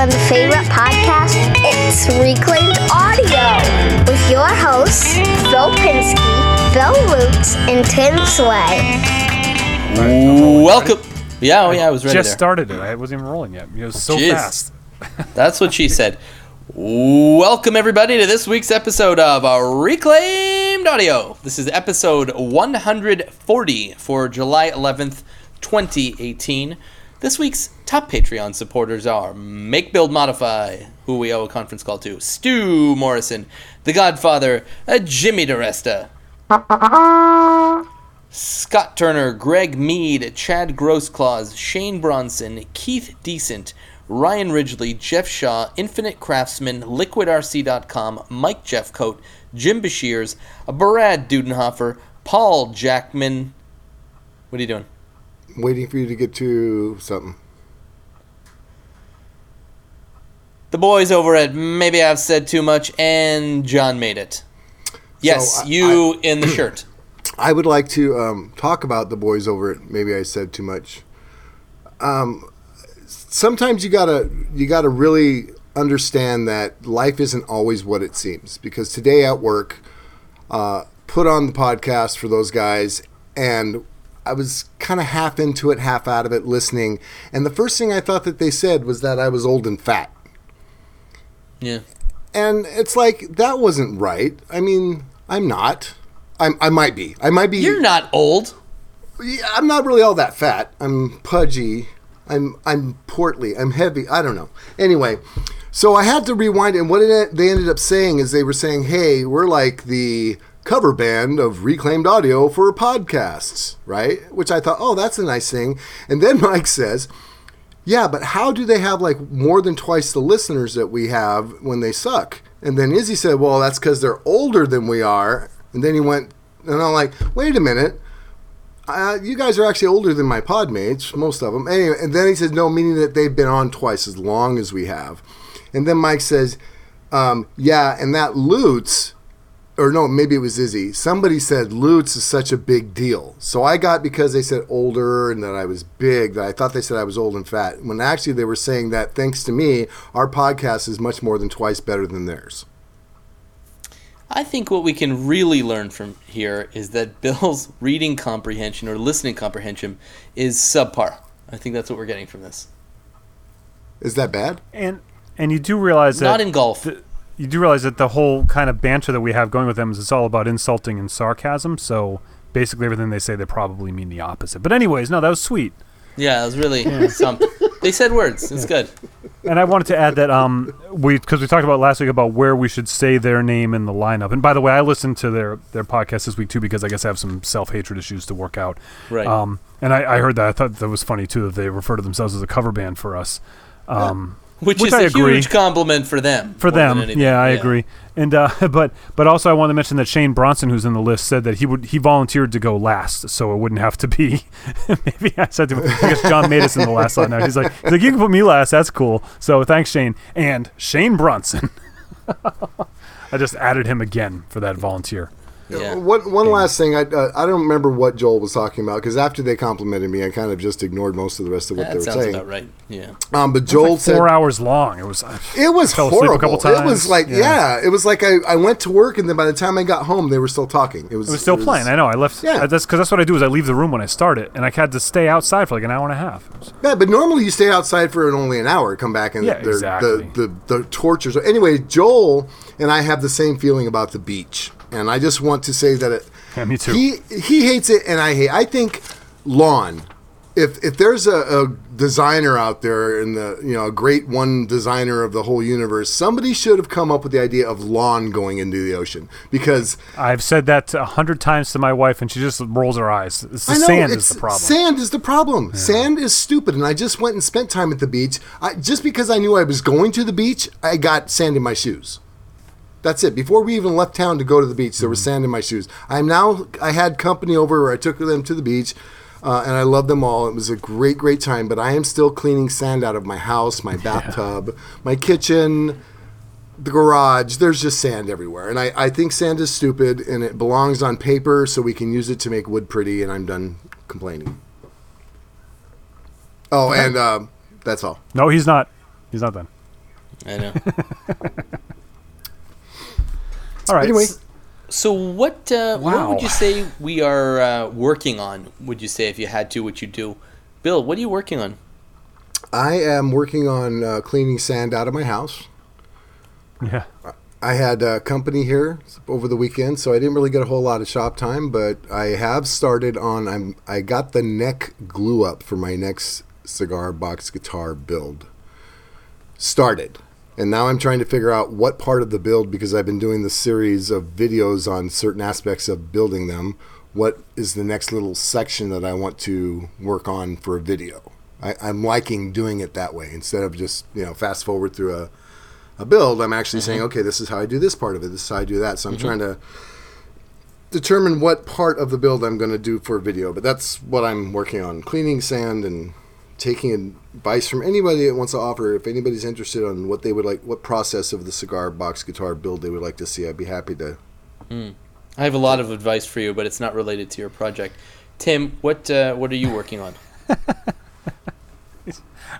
everyone's favorite podcast. It's Reclaimed Audio with your hosts, Phil Pinsky, Bill Lutz, and Tim Sway. Welcome. Yeah, oh yeah, I was ready Just there. started it. I wasn't even rolling yet. It was so Jeez. fast. That's what she said. Welcome everybody to this week's episode of uh, Reclaimed Audio. This is episode 140 for July 11th, 2018. This week's top Patreon supporters are Make Build Modify, who we owe a conference call to, Stu Morrison, The Godfather, uh, Jimmy DeResta, Scott Turner, Greg Mead, Chad Grossclaws, Shane Bronson, Keith Decent, Ryan Ridgely, Jeff Shaw, Infinite Craftsman, LiquidRC.com, Mike Jeffcoat, Jim Bashirs, Brad Dudenhofer, Paul Jackman. What are you doing? waiting for you to get to something. The boys over at Maybe I've Said Too Much, and John made it. Yes, So, I- you in the shirt. I would like to um, talk about the boys over it. Maybe I said too much. Um, sometimes you gotta you gotta really understand that life isn't always what it seems. Because today at work, uh, put on the podcast for those guys, and I was kind of half into it, half out of it, listening. And the first thing I thought that they said was that I was old and fat. Yeah. And it's like that wasn't right. I mean, I'm not. I'm, I might be. I might be. You're not old. Yeah, I'm not really all that fat. I'm pudgy. I'm I'm portly. I'm heavy. I don't know. Anyway, so I had to rewind, and what it, they ended up saying is they were saying, "Hey, we're like the cover band of reclaimed audio for podcasts, right?" Which I thought, "Oh, that's a nice thing." And then Mike says, "Yeah, but how do they have like more than twice the listeners that we have when they suck?" And then Izzy said, "Well, that's because they're older than we are." And then he went, and I'm like, "Wait a minute." uh, you guys are actually older than my pod mates, most of them. Anyway, and then he says, no, meaning that they've been on twice as long as we have. And then Mike says, um, yeah, and that Lutz, or no, maybe it was Izzy. Somebody said Lutz is such a big deal. So I got because they said older and that I was big, that I thought they said I was old and fat. When actually they were saying that thanks to me, our podcast is much more than twice better than theirs. I think what we can really learn from here is that Bill's reading comprehension or listening comprehension is subpar. I think that's what we're getting from this. Is that bad? And and you do realize that Not in golf. th- you do realize that the whole kind of banter that we have going with them is it's all about insulting and sarcasm. So basically, everything they say they probably mean the opposite. But anyways, no, that was sweet. Yeah, it was really something. They said words. It's good. And I wanted to add that um we because we talked about last week about where we should say their name in the lineup. And by the way, I listened to their their podcast this week too because I guess I have some self hatred issues to work out. Right. Um, and I, I heard that I thought that was funny too that they refer to themselves as a cover band for us. Um, Which, which is I a agree. huge compliment for them. for them. Yeah, I agree. And uh, but but also I want to mention that Shane Bronson, who's in the list, said that he would he volunteered to go last, so it wouldn't have to be. maybe I said to him, I guess John made us in the last line. Now he's like, he's like, you can put me last. That's cool. So thanks, Shane and Shane Bronson. I just added him again for that volunteer. Yeah. One, one last thing, I, uh, I don't remember what Joel was talking about because after they complimented me, I kind of just ignored most of the rest of what they That were sounds saying. about right. Yeah. Um, but Joel Like said four hours long. It was. it was fell asleep a horrible. couple It was like Yeah. yeah. it was like I, I went to work and then by the time I got home, they were still talking. It was It was still playing. I know. I left. Yeah. Yeah. That's because that's what I do. Is I leave the room when I start it, and I had to stay outside for like an hour and a half. Was- Yeah, but normally you stay outside for only an hour, come back and Yeah, they're- exactly. the, the the tortures. Anyway, Joel and I have the same feeling about the beach, and I just want to say that it. Yeah, me too. He he hates it, and I hate. I think lawn. If if there's a, a designer out there in the you know a great one designer of the whole universe, somebody should have come up with the idea of lawn going into the ocean because I've said that a hundred times to my wife, and she just rolls her eyes. It's the know sand it's, is the problem. Sand is the problem. Sand is stupid, and I just went and spent time at the beach. I, just because I knew I was going to the beach, I got sand in my shoes. That's it. Before we even left town to go to the beach, there was sand in my shoes. I'm now. I had company over where I took them to the beach, uh, and I love them all. It was a great, great time. But I am still cleaning sand out of my house, my bathtub, my kitchen, the garage. There's just sand everywhere, and I, I think sand is stupid, and it belongs on paper so we can use it to make wood pretty. And I'm done complaining. Oh, and uh, that's all. No, he's not. He's not done. I know. All right. Anyway. So what uh, what would you say we are uh, working on? Would you say if you had to, what you do? Bill, what are you working on? I am working on uh, cleaning sand out of my house. Yeah. I had uh, company here over the weekend, so I didn't really get a whole lot of shop time. But I have started on. I'm. I got the neck glue up for my next cigar box guitar build. Started, and now I'm trying to figure out what part of the build because I've been doing the series of videos on certain aspects of building them. What is the next little section that I want to work on for a video? I, I'm liking doing it that way instead of just you know fast forward through a a build, I'm actually mm-hmm. saying, okay, this is how I do this part of it. This is how I do that. So I'm mm-hmm. trying to determine what part of the build I'm going to do for a video. But that's what I'm working on: cleaning sand and taking advice from anybody that wants to offer. If anybody's interested on what they would like, what process of the cigar box guitar build they would like to see, I'd be happy to. I have a lot of advice for you, but it's not related to your project. Tim, what uh, what are you working on?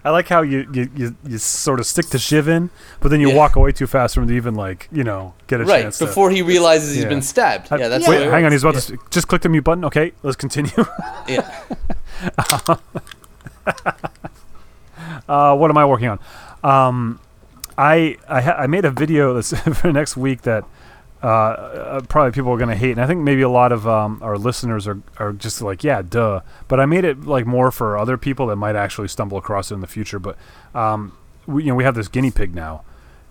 I like how you, you, you, you sort of stick to shiv in, but then you Yeah. walk away too fast from to even like you know get a Right chance. to- before he realizes he's Yeah. been stabbed. I- Yeah, that's wait. the way it Hang on, he's about to just click the mute button. Okay, let's continue. Yeah. Uh, what am I working on? Um, I I, ha- I made a video this for next week that uh, uh, probably people are gonna hate, and I think maybe a lot of um, our listeners are are just like, yeah, duh. But I made it like more for other people that might actually stumble across it in the future. But um, we, you know, we have this guinea pig now,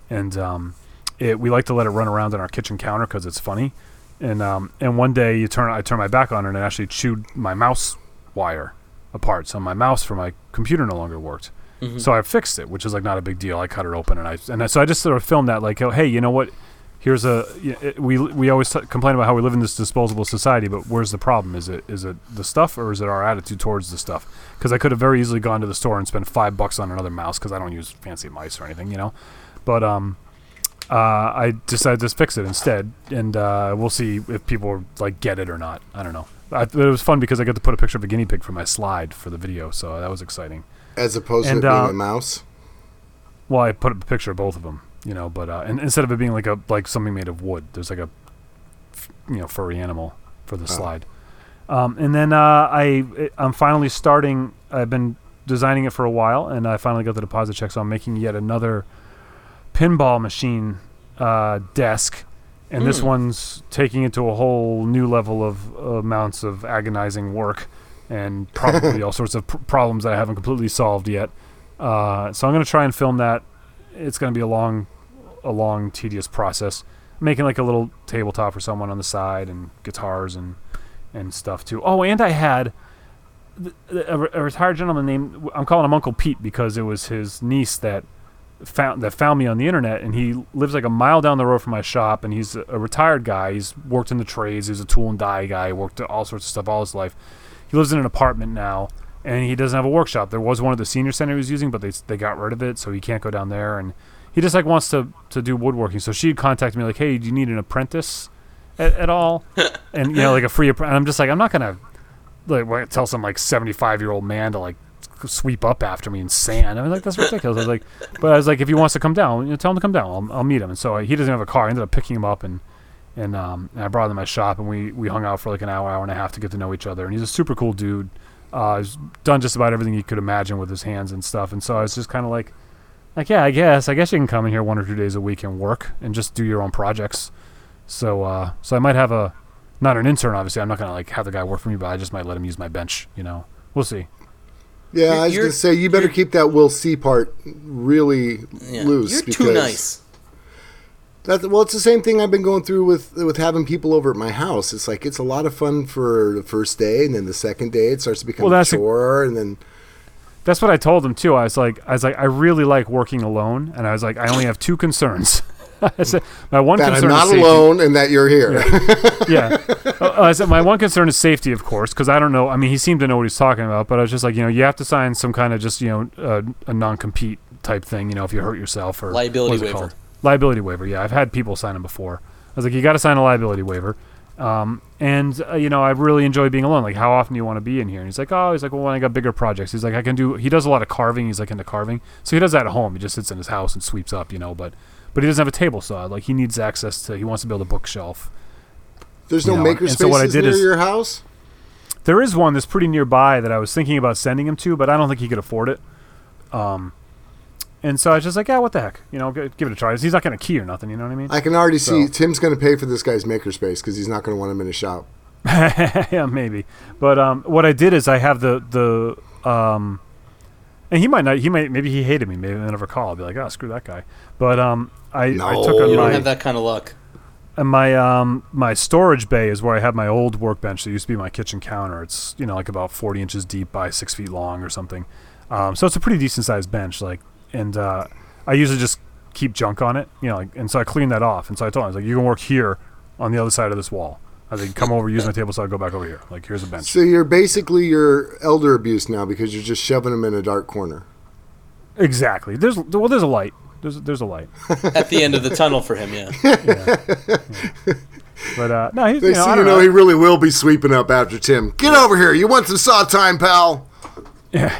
and um, it, we like to let it run around on our kitchen counter because it's funny. And um, and one day you turn I turn my back on it and it actually chewed my mouse wire apart. So my mouse for my computer no longer worked. So I fixed it, which is like not a big deal. I cut it open and I and I, so I just sort of filmed that like, oh, hey, you know what? Here's a it- we we always t- complain about how we live in this disposable society, but where's the problem? Is it is it the stuff or is it our attitude towards the stuff? Because I could have very easily gone to the store and spent five bucks on another mouse because I don't use fancy mice or anything, you know. But um, uh, I decided to fix it instead, and uh, we'll see if people like get it or not. I don't know. I, it was fun because I got to put a picture of a guinea pig for my slide for the video, so that was exciting. As opposed And, to it being uh, a mouse. Well, I put a picture of both of them, you know, but uh, and instead of it being like a like something made of wood, there's like a f- you know furry animal for the slide. Um, and then uh, I I'm finally starting. I've been designing it for a while, and I finally got the deposit check, so I'm making yet another pinball machine uh, desk. And this Mm. one's taking it to a whole new level of amounts of agonizing work, and probably all sorts of pr- problems that I haven't completely solved yet. Uh, so I'm gonna try and film that. It's gonna be a long, a long, tedious process. Making like a little tabletop for someone on the side and guitars and and stuff too. Oh, and I had a, a retired gentleman named I'm calling him Uncle Pete because it was his niece that found that found me on the internet, and he lives like a mile down the road from my shop, and he's a, retired guy. He's worked in the trades. He's a tool and die guy. he Worked all sorts of stuff all his life. He lives in an apartment now, and he doesn't have a workshop. There was one at the senior center he was using, but they they got rid of it, so he can't go down there. And he just like wants to to do woodworking. So she contacted me like, "Hey, do you need an apprentice at, at all?" and you know, like a free. appren- And I'm just like, I'm not gonna like tell some like 75 year old man to like sweep up after me in sand. I was like, that's ridiculous. I was like, but I was like, if he wants to come down, you know, tell him to come down. I'll, I'll meet him. And so uh, he doesn't have a car. I ended up picking him up and and um and I brought him to my shop and we we hung out for like an hour, hour and a half to get to know each other. And he's a super cool dude. Uh, he's done just about everything you could imagine with his hands and stuff. And so I was just kind of like, like yeah, I guess I guess you can come in here one or two days a week and work and just do your own projects. So uh, so I might have a not an intern, obviously. I'm not gonna like have the guy work for me, but I just might let him use my bench. You know, we'll see. Yeah, You're- I was you're- gonna say you better keep that "we'll see" part really Yeah. loose. You're because too nice. That, well, it's the same thing I've been going through with with having people over at my house. It's like it's a lot of fun for the first day, and then the second day it starts to become Well, a that's a- chore, and then That's what I told him too. I was like, I was like, I really like working alone, and I was like, I only have two concerns. I said, my one that I'm concern not is safety. alone and that you're here. yeah. Uh, I said my one concern is safety, of course, because I don't know. I mean, he seemed to know what he's talking about, but I was just like, you know, you have to sign some kind of just you know uh, a non-compete type thing. You know, if you hurt yourself or Liability what is it waiver. called? Liability waiver. Yeah, I've had people sign them before. I was like, you got to sign a liability waiver. Um, And uh, you know, I really enjoy being alone. Like, how often do you want to be in here? And he's like, oh, he's like, well, when I got bigger projects, he's like, I can do. He does a lot of carving. He's like into carving, so he does that at home. He just sits in his house and sweeps up, you know. But but he doesn't have a table saw. Like, he needs access to. He wants to build a bookshelf. There's no know, maker and so what I did near is- your house. There is one that's pretty nearby that I was thinking about sending him to, but I don't think he could afford it. Um, and so I was just like, yeah, what the heck, you know, give it a try. He's not going to key or nothing, you know what I mean? I can already see Tim's going to pay for this guy's makerspace because he's not going to want him in his shop. yeah, maybe. But um, what I did is I have the the um, and he might not. He might maybe he hated me. Maybe I never call. I'll be like, oh, screw that guy. But um, I, I No. took You on don't have that kind of luck. and my um my storage bay is where I have my old workbench that used to be my kitchen counter. It's you know like about forty inches deep by six feet long or something. Um, so it's a pretty decent sized bench. Like, and uh, I usually just keep junk on it. You know, like, and so I cleaned that off. And so I told him, I was like, you can work here on the other side of this wall. I was like, come over, use my table, so I go back over here. Like, here's a bench. So you're basically your elder abuse now because you're just shoving them in a dark corner. Exactly. There's well, there's a light. There's there's a light. At the end of the tunnel for him, yeah. But uh, no, he's They you know, see I you don't know, know. he really will be sweeping up after Tim. Get over here. You want some saw time, pal? Yeah.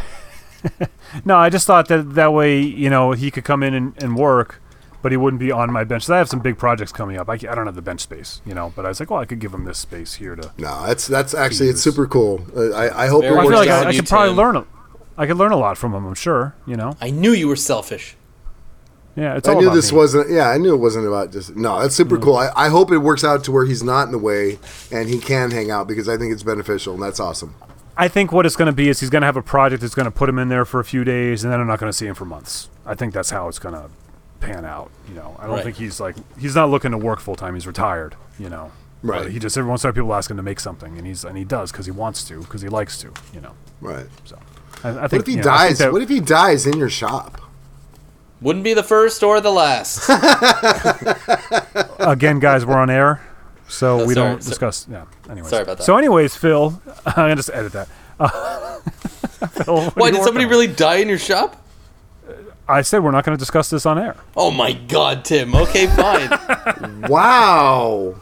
No, I just thought that that way, you know, he could come in and, and work, but he wouldn't be on my bench. So I have some big projects coming up. I, I don't have the bench space, you know, but I was like, well, I could give him this space here to. No, that's that's actually it's super cool. Uh, I I hope it Very I works feel like out I. I could probably Tim. learn. A, I could learn a lot from him. I'm sure, you know. I knew you were selfish. Yeah, it's I knew about this me. wasn't. Yeah, I knew it wasn't about just. No, that's super cool. I, I hope it works out to where he's not in the way and he can hang out because I think it's beneficial and that's awesome. I think what it's going to be is he's going to have a project that's going to put him in there for a few days, and then I'm not going to see him for months. I think that's how it's going to pan out. You know, I don't Right. think he's like he's not looking to work full time. He's retired. You know, Right. But he just every once in a while people ask him to make something, and he's and he does because he wants to, because he likes to. You know, Right. so I, I What if he you know, dies? that- what if he dies in your shop? Wouldn't be the first or the last. again, guys, we're on air, so Oh, we sorry, don't so- discuss. Yeah. Anyways. Sorry about that. So, anyways, Phil, I'm gonna just edit that. Uh, Phil, what Why did somebody on? really die in your shop? I said we're not going to discuss this on air. Oh my God, Tim. Okay, fine. Wow.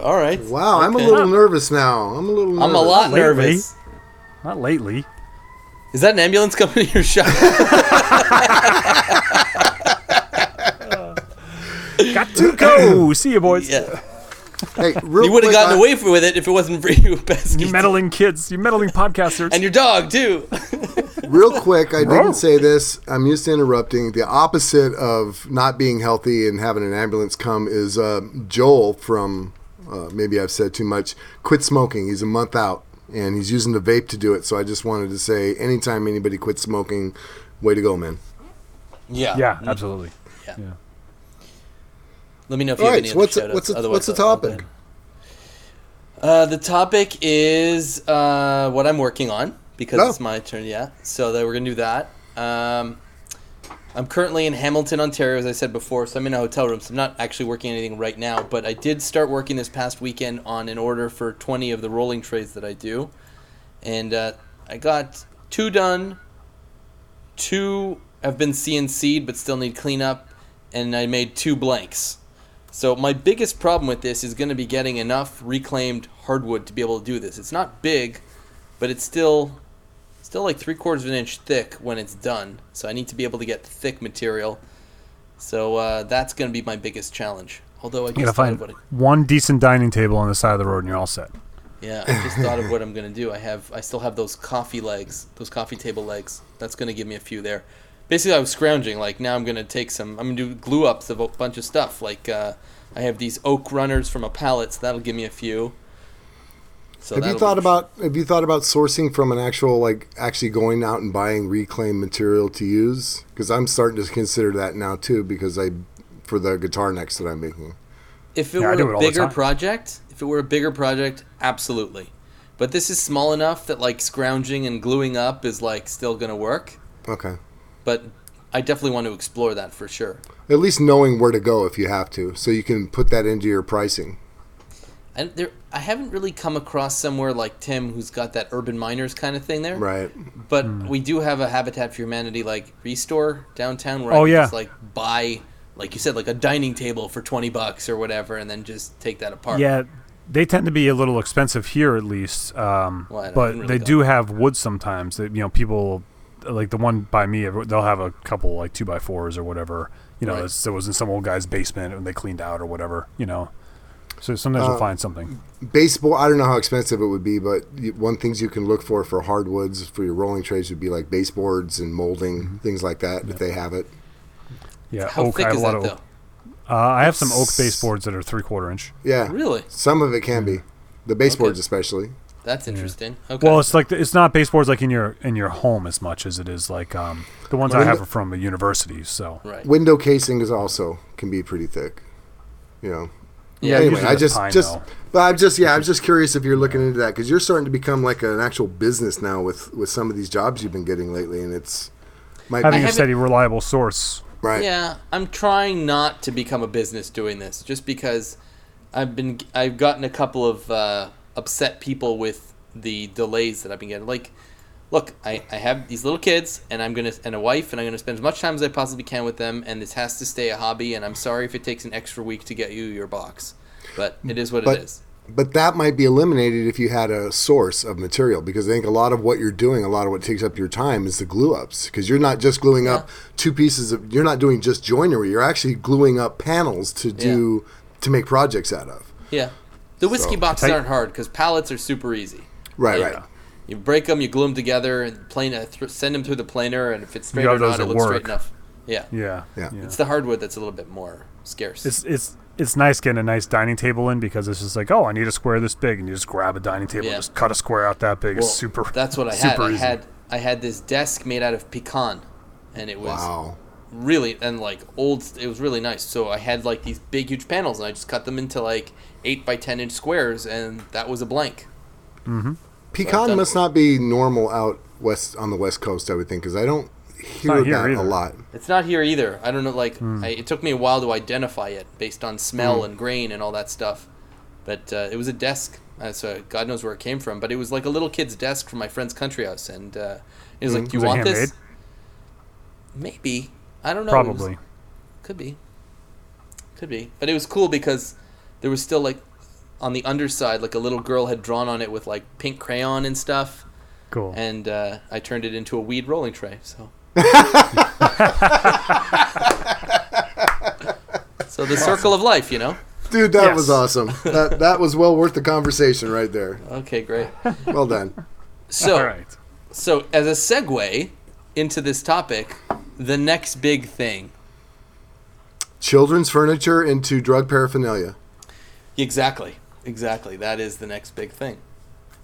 All right. Wow. I'm a Okay. little nervous now. I'm a little. Nervous. I'm a lot Lately. nervous. Not lately. Is that an ambulance coming to your shop? Got to go. See you, boys. yeah. Hey, real You would have gotten I- away with it if it wasn't for you, Pesky. You meddling kids. You meddling podcasters. And your dog, too. Real quick, I Whoa. didn't say this. I'm used to interrupting. The opposite of not being healthy and having an ambulance come is uh, Joel from, uh, maybe I've said too much, quit smoking. He's a month out and he's using the vape to do it. So I just wanted to say anytime anybody quits smoking, way to go, man. Yeah. yeah, absolutely. Yeah. Yeah. Let me know if you All have right, any so other what's, shout-outs. what's, the, what's the I'll- I'll topic? Uh, the topic is uh, what I'm working on because Oh. it's my turn. Yeah, so that we're gonna do that. Um, I'm currently in Hamilton, Ontario, as I said before. So I'm in a hotel room. So I'm not actually working anything right now, but I did start working this past weekend on an order for 20 of the rolling trays that I do, and uh, I got two done. Two have been CNC'd but still need cleanup, and I made two blanks. So my biggest problem with this is going to be getting enough reclaimed hardwood to be able to do this. It's not big, but it's still still like three quarters of an inch thick when it's done. So I need to be able to get thick material. So uh, that's going to be my biggest challenge. Although I gotta find of what I, one decent dining table on the side of the road, and you're all set. yeah, I just thought of what I'm going to do. I have I still have those coffee legs, those coffee table legs. That's going to give me a few there. Basically, I was scrounging. Like now, I'm going to take some. I'm going to do glue ups of a bunch of stuff. Like uh, I have these oak runners from a pallet, so that'll give me a few. So have you thought be- about have you thought about sourcing from an actual like actually going out and buying reclaimed material to use? Because I'm starting to consider that now too because I for the guitar necks that I'm making. If it Yeah, I it were a all bigger project, if it were a bigger project, absolutely. But this is small enough that like scrounging and gluing up is like still gonna work. Okay. But I definitely want to explore that for sure. At least knowing where to go if you have to, so you can put that into your pricing. And there, I haven't really come across somewhere like Tim who's got that urban miners kind of thing there. Right. But Hmm. we do have a Habitat for Humanity like restore downtown where Oh, I can yeah. just like buy, like you said, like a dining table for twenty bucks or whatever, and then just take that apart. Yeah, They tend to be a little expensive here, at least. Um, Well, but didn't they really do have wood sometimes. That you know, people like the one by me. They'll have a couple like two by fours or whatever. You know, Right. it was in some old guy's basement and they cleaned out or whatever. You know, so sometimes Uh, you'll find something. Baseball. I don't know how expensive it would be, but one things you can look for for hardwoods for your rolling trays would be like baseboards and molding Mm-hmm. things like that if they have it. Yeah, How oak. thick I have is a lot that of though? oak. Uh, I have some oak baseboards that are three quarter inch. Yeah, Really? some of it can be. The baseboards Okay. especially. That's interesting. Okay. Well, it's like the, it's not baseboards like in your in your home as much as it is like um, the ones I have are from a university. So right. Window casing is also can be pretty thick. You know. Yeah, anyway, I just pine, just though. but I'm just yeah, I'm just curious if you're looking into that because you're starting to become like an actual business now with with some of these jobs you've been getting lately, and it's might having be, a steady, reliable source. right. Yeah, I'm trying not to become a business doing this, just because I've been I've gotten a couple of uh, upset people with the delays that I've been getting. Like, look, I, I have these little kids, and I'm gonna and a wife, and I'm gonna spend as much time as I possibly can with them, and this has to stay a hobby. And I'm sorry if it takes an extra week to get you your box, but it is what But- it is. But that might be eliminated if you had a source of material because I think a lot of what you're doing, a lot of what takes up your time is the glue ups because you're not just gluing up two pieces of, you're not doing just joinery, you're actually gluing up panels to do, to make projects out of. Yeah, the whiskey So- boxes aren't hard because pallets are super easy. Right, Like, right. You break them, you glue them together, and plane uh, th- send them through the planer, and if it's straight or not, it that looks straight enough. Yeah. Yeah, Yeah. It's the hardwood that's a little bit more scarce. It's it's it's nice getting a nice dining table in because it's just like, oh, I need a square this big, and you just grab a dining table, Yeah. and just cut a square out that big. Well, it's super. That's what I had. super I had I had this desk made out of pecan, and it was Wow. really and like old. It was really nice. So I had like these big, huge panels, and I just cut them into like eight by ten inch squares, and that was a blank. Pecan must not be normal out west on the west coast, I would think, because I don't hear not here that a lot. It's not here either. I don't know. Like I, it took me a while to identify it based on smell and grain and all that stuff. But uh, it was a desk, uh, so God knows where it came from. But it was like a little kid's desk from my friend's country house, and uh, he was like, "Do you Was want this?" Maybe I don't know. It was- Probably. Could be. Could be. But it was cool because there was still like on the underside, like a little girl had drawn on it with like pink crayon and stuff. Cool. And uh, I turned it into a weed rolling tray. So. so the circle of life, you know. Dude, that Yes. was awesome. That that was well worth the conversation right there. Okay, great. Well done. So, All right. so as a segue into this topic, the next big thing. Children's furniture into drug paraphernalia. Exactly. Exactly. That is the next big thing.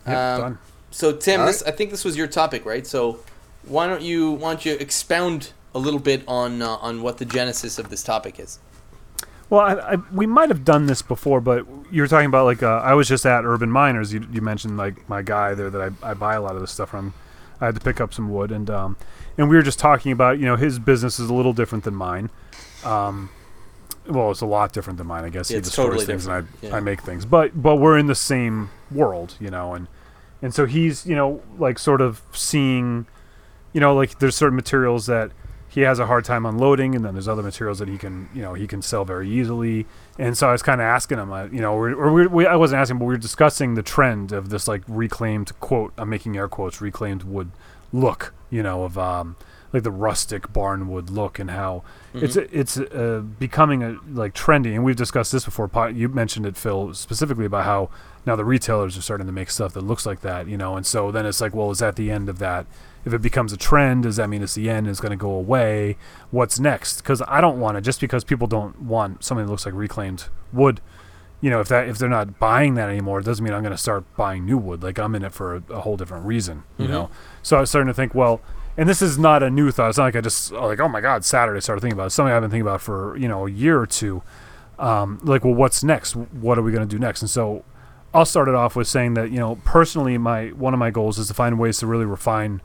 Yep, Um, done. So Tim, All this I think this was your topic, right? So why don't you why don't you expound a little bit on uh, on what the genesis of this topic is? Well, I, I, we might have done this before, but you were talking about like uh, I was just at Urban Miners. You, you mentioned like my guy there that I, I buy a lot of this stuff from. I had to pick up some wood, and um, and we were just talking about you know his business is a little different than mine. Um, well, it's a lot different than mine, I guess. He it's destroys totally things, and I. Yeah. I make things, but but we're in the same world, you know, and and so he's you know like sort of seeing, you know, like there's certain materials that he has a hard time unloading, and then there's other materials that he can, you know, he can sell very easily. And so I was kind of asking him, uh, you know, or, or we, we, I wasn't asking, but we were discussing the trend of this like reclaimed quote. I'm making air quotes, reclaimed wood look, you know, of um, like the rustic barnwood look, and how it's it's uh, becoming a like trendy. And we've discussed this before. You mentioned it, Phil, specifically about how now the retailers are starting to make stuff that looks like that, you know. And so then it's like, well, is that the end of that? If it becomes a trend, does that mean it's the end? It's going to go away? What's next? Because I don't want to just because people don't want something that looks like reclaimed wood. You know, if that if they're not buying that anymore, it doesn't mean I'm going to start buying new wood. Like I'm in it for a, a whole different reason. You know, so I was starting to think, well, and this is not a new thought. It's not like I just like, oh my God, Saturday started thinking about it. It's something I've been thinking about for you know a year or two. Um, like, well, what's next? What are we going to do next? And so, I'll start it off with saying that you know personally, my one of my goals is to find ways to really refine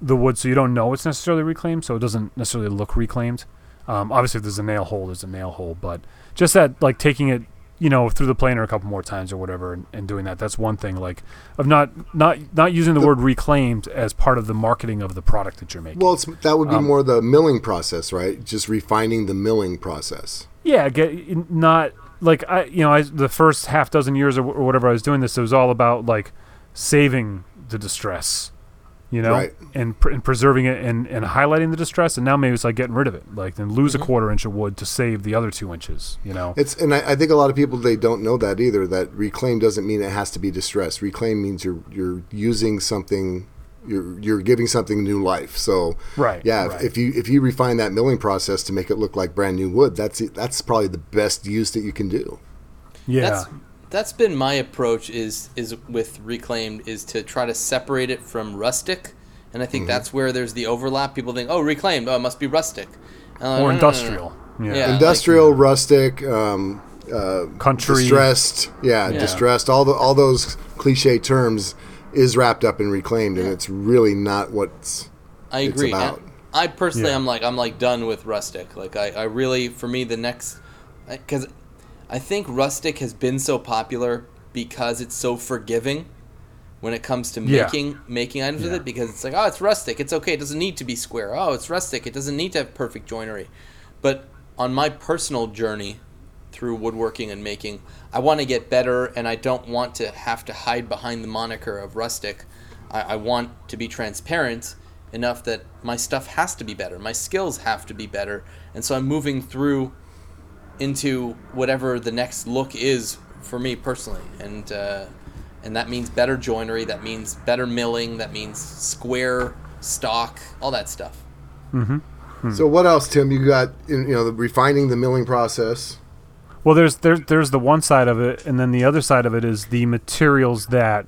the wood so you don't know it's necessarily reclaimed, so it doesn't necessarily look reclaimed. Um, obviously, if there's a nail hole, there's a nail hole, but just that like taking it you know through the planer a couple more times or whatever and, and doing that that's one thing like of not not not using the, word reclaimed as part of the marketing of the product that you're making Well, it's, that would be Um, more the milling process, right? Just refining the milling process. yeah get not like I, you know, I, the first half dozen years or, or whatever I was doing this, it was all about like saving the distress, you know, Right. and, pr- and preserving it and, and highlighting the distress. And now maybe it's like getting rid of it, like then lose Mm-hmm. a quarter inch of wood to save the other two inches, you know. It's and I, I think a lot of people they don't know that either. That reclaim doesn't mean it has to be distressed. Reclaim means you're you're using something, you're you're giving something new life. So Right, yeah, if- right. if you if you refine that milling process to make it look like brand new wood, that's that's probably the best use that you can do. yeah, That's that's been my approach is is with reclaimed is to try to separate it from rustic, and I think Mm-hmm. that's where there's the overlap. People think, oh, reclaimed, oh, it must be rustic, Uh, no, no, or no, no, no. industrial. Yeah. Yeah. Industrial, rustic, um, uh, Country. distressed, yeah, Yeah. distressed. All the all those cliche terms is wrapped up in reclaimed, and it's really not what's I it's agree. about. I personally, Yeah. I'm like, I'm like done with rustic. Like, I, I really, for me, the next, because I think rustic has been so popular because it's so forgiving when it comes to Yeah. making making items with it. Because it's like, oh, it's rustic. It's okay. It doesn't need to be square. Oh, it's rustic. It doesn't need to have perfect joinery. But on my personal journey through woodworking and making, I want to get better, and I don't want to have to hide behind the moniker of rustic. I, I want to be transparent enough that my stuff has to be better, my skills have to be better, and so I'm moving through into whatever the next look is for me personally, and uh, and that means better joinery, that means better milling, that means square stock, all that stuff. So what else, Tim? You got you know the refining the milling process. Well, there's there, there's the one side of it, and then the other side of it is the materials that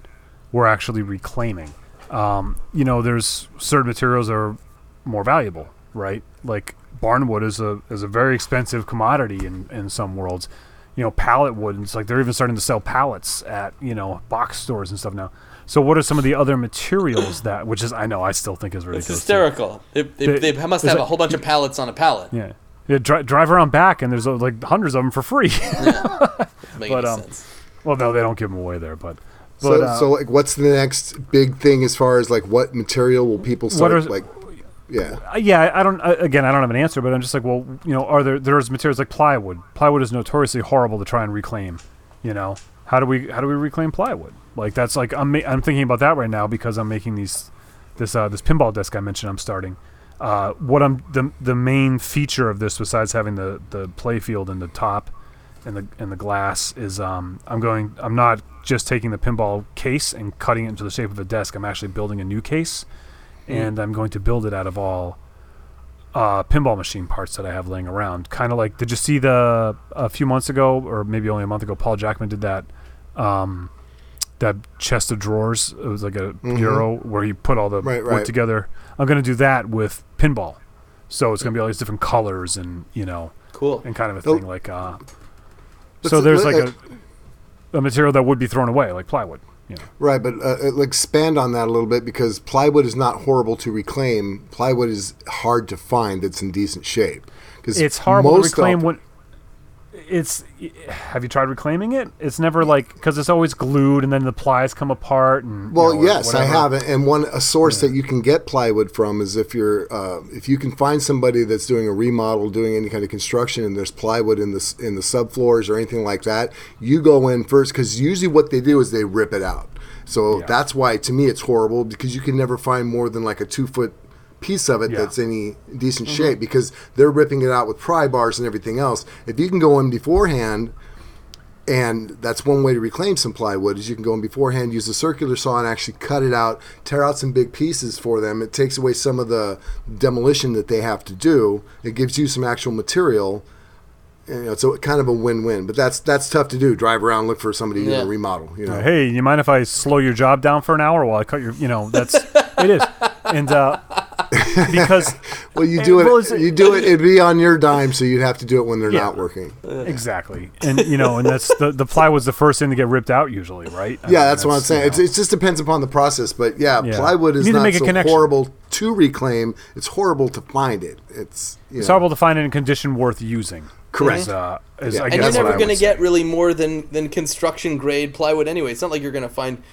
we're actually reclaiming. Um, you know, there's certain materials that are more valuable, right? Like barnwood is a is a very expensive commodity in in some worlds. You know, pallet wood. It's like they're even starting to sell pallets at you know box stores and stuff now. So, what are some of the other materials that, which is I know I still think is It's ridiculous. too. hysterical. They, they, They- they must have a- a whole bunch of pallets on a pallet. Yeah, yeah. Dri- drive around back, and there's uh, like hundreds of them for free. Make But, um, sense. well, no, they don't give them away there, but. So, uh, so like, what's the next big thing as far as like what material will people start are- like? Yeah, Uh, yeah, I- don't. Uh, again, I don't have an answer, but I'm just like, well, you know, are there there's materials like plywood? Plywood is notoriously horrible to try and reclaim. You know, how do we how do we reclaim plywood? Like that's like I'm I'm thinking about that right now because I'm making these this uh, this pinball disc I mentioned I'm starting. Uh, what I'm the the main feature of this besides having the the play field and the top and the and the glass is um I'm going I'm not just taking the pinball case and cutting it into the shape of a desk. I'm actually building a new case and I'm going to build it out of all uh, pinball machine parts that I have laying around. Kind of like, did you see the a few months ago, or maybe only a month ago? Paul Jackman did that um, that chest of drawers. It was like a bureau where he put all the Mm-hmm. Right, wood right. together. I'm going to do that with pinball. So it's going to be all these different colors and you know Cool. and kind of a Oh. thing like. Uh, so there's like a a material that would be thrown away, like plywood. You know. right. But uh, uh, expand on that a little bit because plywood is not horrible to reclaim. Plywood is hard to find that's in decent shape. Because it's horrible to reclaim when it's have you tried reclaiming it it's never like because it's always glued and then the plies come apart and you Well, know, or yes, I have, it. and one a source that you can get plywood from is if you're uh, if you can find somebody that's doing a remodel, doing any kind of construction, and there's plywood in the in the subfloors or anything like that. You go in first because usually what they do is they rip it out. So Yeah. that's why to me it's horrible because you can never find more than like a two foot piece of it Yeah. that's any decent mm-hmm. shape because they're ripping it out with pry bars and everything else. If you can go in beforehand and that's one way to reclaim some plywood is you can go in beforehand use a circular saw and actually cut it out tear out some big pieces for them. It takes away some of the demolition that they have to do. It gives you some actual material. And, you know, it's a, kind of a win-win but that's that's tough to do. Drive around look for somebody to Yeah. a remodel you know. Hey you mind if i slow your job down for an hour while i cut your you know that's it is and uh because well you do it well, it's- you do it it'd be on your dime so you'd have to do it when they're Yeah. not working exactly and you know and that's the the plywood's the first thing to get ripped out usually right I yeah mean, that's, what i'm saying you it's, know. it just depends upon the process but yeah, Yeah. plywood is need to not make so connection. horrible to reclaim it's horrible to find it it's you it's know. horrible to find it in condition worth using Correct. is, uh, is, Yeah. I And And guess you're never going to get really more than, than construction grade plywood anyway. It's not like you're going to find,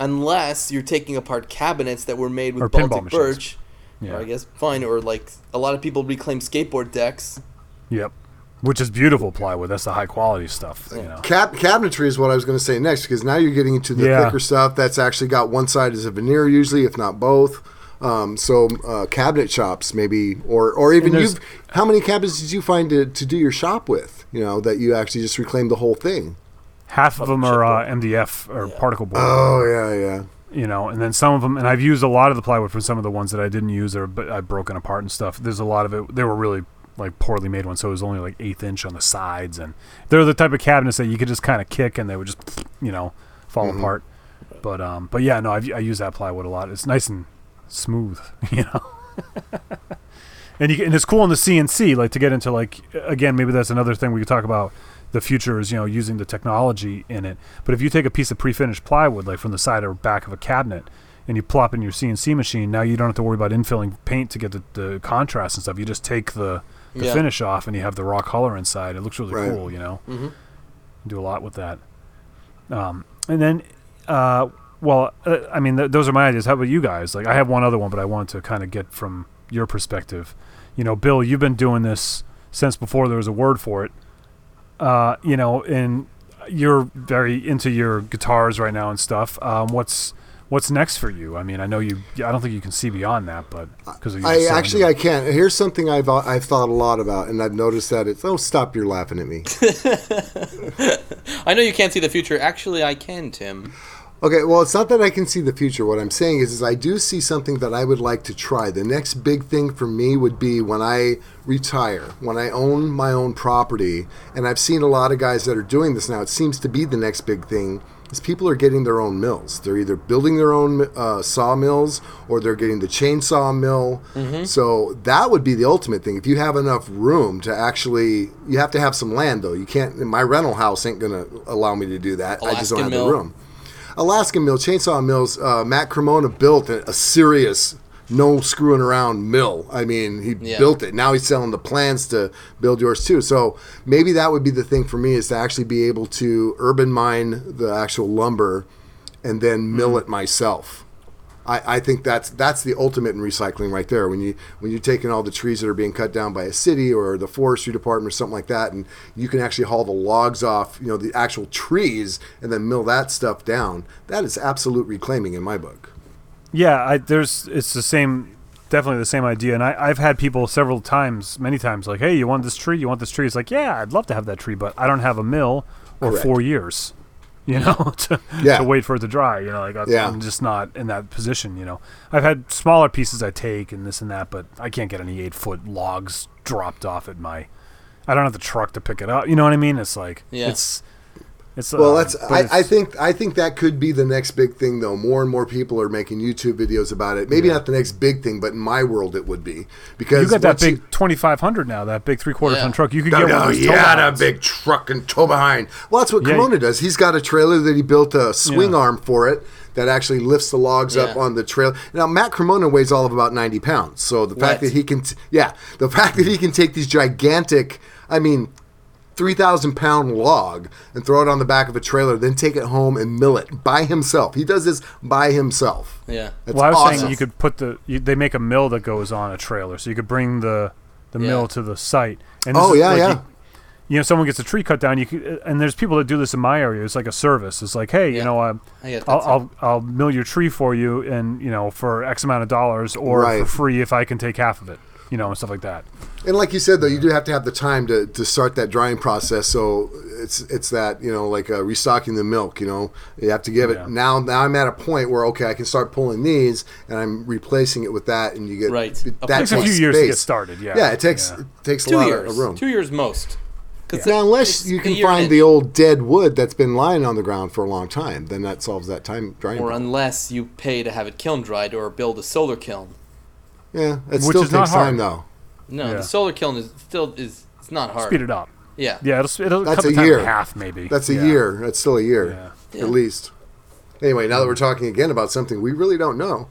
unless you're taking apart cabinets that were made with Or pinball Baltic machines. birch. Yeah. Or I guess fine. Or like a lot of people reclaim skateboard decks. yep which is beautiful plywood. That's the high quality stuff. You know. Cab- cabinetry is what I was going to say next because now you're getting into the Yeah. thicker stuff that's actually got one side as a veneer usually, if not both. Um, so uh, cabinet shops maybe, or or even you. there's- How many cabinets did you find to, to do your shop with? You know that you actually just reclaimed the whole thing. Half of them are uh, MDF or particle board. Oh yeah, yeah. you know, and then some of them, and I've used a lot of the plywood from some of the ones that I didn't use or but I've broken apart and stuff. There's a lot of it. They were really like poorly made ones, so it was only like eighth inch on the sides, and they're the type of cabinets that you could just kind of kick and they would just, you know, fall apart. But um, but yeah, no, I've, I use that plywood a lot. It's nice and smooth, you know. and you and it's cool in the CNC, like to get into like again, maybe that's another thing we could talk about. The future is you know using the technology in it. But if you take a piece of pre-finished plywood, like from the side or back of a cabinet, and you plop in your CNC machine, now you don't have to worry about infilling paint to get the, the contrast and stuff. You just take the, the Yeah. finish off, and you have the raw color inside. It looks really Right. cool, you know. Mm-hmm. Do a lot with that. Um, and then, uh, well, uh, I mean, th- those are my ideas. How about you guys? Like, I have one other one, but I wanted to kind of get from your perspective. You know, Bill, you've been doing this since before there was a word for it. Uh, you know, and you're very into your guitars right now and stuff. Um, what's what's next for you? I mean, I know you. I don't think you can see beyond that, but because I actually I can't. Here's something I've uh, I've thought a lot about, and I've noticed that it's. Oh, stop! You're laughing at me. I know you can't see the future. Actually, I can, Tim. Okay, well, it's not that I can see the future. What I'm saying is, is I do see something that I would like to try. The next big thing for me would be when I retire, when I own my own property, and I've seen a lot of guys that are doing this now. It seems to be the next big thing. Is people are getting their own mills. They're either building their own uh, sawmills or they're getting the chainsaw mill. So that would be the ultimate thing. If you have enough room to actually, you have to have some land though. You can't. My rental house ain't gonna allow me to do that. I just don't have mill. the room. Alaskan mill, chainsaw mills. Uh, Matt Cremona built a, a serious, no screwing around mill. I mean, he Yeah. built it. Now he's selling the plans to build yours too. So maybe that would be the thing for me is to actually be able to urban mine the actual lumber and then mill it myself. I, I think that's that's the ultimate in recycling right there. When you when you're taking all the trees that are being cut down by a city or the forestry department or something like that, and you can actually haul the logs off, you know, the actual trees, and then mill that stuff down. That is absolute reclaiming in my book. Yeah, I, there's it's the same, definitely the same idea. And I, I've had people several times, many times, like, "Hey, you want this tree? You want this tree?" It's like, "Yeah, I'd love to have that tree, but I don't have a mill or Correct. four years, you know, to, Yeah. to wait for it to dry. You know, like I, Yeah. I'm just not in that position. You know, I've had smaller pieces I take and this and that, but I can't get any eight foot logs dropped off at my. I don't have the truck to pick it up. You know what I mean? It's like Yeah. it's. It's, Well, uh, that's I, I think I think that could be the next big thing though. More and more people are making YouTube videos about it. Maybe not the next big thing, but in my world it would be because you got that big 2500 now, that big three quarter Yeah. ton truck. You could No, get one no, of those he tow a big truck and tow behind. Well, that's what Yeah. Cremona does. He's got a trailer that he built a swing Yeah. arm for it that actually lifts the logs up on the trail. Now, Matt Cremona weighs all of about 90 pounds. So the fact What? that he can, t- yeah, the fact that he can take these gigantic, I mean, 3,000 pound log and throw it on the back of a trailer, then take it home and mill it by himself. He does this by himself. Yeah. That's well, I was awesome. saying you could put the. You, they make a mill that goes on a trailer, so you could bring the the Yeah. mill to the site. And Oh, yeah, like yeah. You, you know, someone gets a tree cut down. You could, and there's people that do this in my area. It's like a service. It's like, hey, you know, uh, I I'll. I'll I'll mill your tree for you, and you know, for X amount of dollars, or Right. for free if I can take half of it. You know, and stuff like that. And like you said, though, you do have to have the time to, to start that drying process. So it's it's that you know like uh, restocking the milk. You know, you have to give Yeah. it now. Now I'm at a point where okay, I can start pulling these, and I'm replacing it with that, and you get Right. That It takes a few takes years to get started. Yeah. Yeah, it takes Yeah. it takes a Two lot years. of room. Two years most. 'Cause Now, unless you can find the old dead wood that's been lying on the ground for a long time, then that solves that time drying. Or problem. unless you pay to have it kiln dried or build a solar kiln. yeah, it Which still is not takes time though. No, Yeah. the solar kiln is still is it's not hard. Speed it up. Yeah. Yeah, it'll, it'll That's a year. half, maybe. That's a Yeah. year. That's still a year, Yeah. Yeah. at least. Anyway, now that we're talking again about something we really don't know,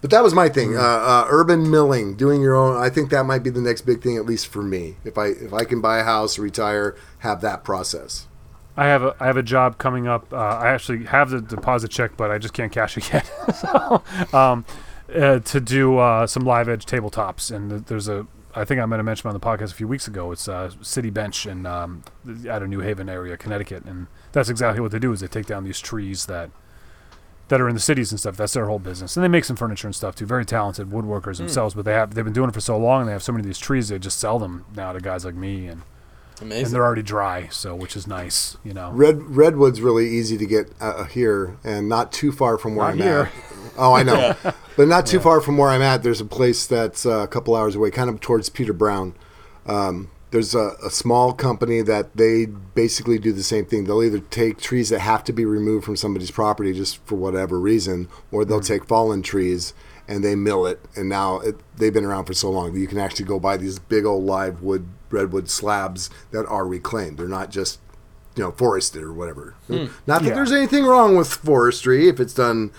but that was my thing. Mm-hmm. Uh, uh, urban milling, doing your own. I think that might be the next big thing, at least for me. If I if I can buy a house, retire, have that process. I have a I have a job coming up. Uh, I actually have the deposit check, but I just can't cash it yet. so, um, uh, to do uh, some live edge tabletops, and th- there's a I think I might have mentioned on the podcast a few weeks ago. It's uh, City Bench in um, out of New Haven area, Connecticut, and that's exactly what they do. Is they take down these trees that that are in the cities and stuff. That's their whole business, and they make some furniture and stuff too. Very talented woodworkers themselves, but they have they've been doing it for so long, and they have so many of these trees. They just sell them now to guys like me, and and Amazing. they're already dry, so which is nice, you know. Red redwood's really easy to get uh, here, and not too far from where Not I'm here. at. Oh, I know, but not too far from where I'm at. There's a place that's uh, a couple hours away, kind of towards Peter Brown. Um, there's a, a small company that they basically do the same thing. They'll either take trees that have to be removed from somebody's property just for whatever reason, or they'll take fallen trees and they mill it. And now it, they've been around for so long that you can actually go buy these big old live wood redwood slabs that are reclaimed. They're not just you know forested or whatever. Not that Yeah. there's anything wrong with forestry if it's done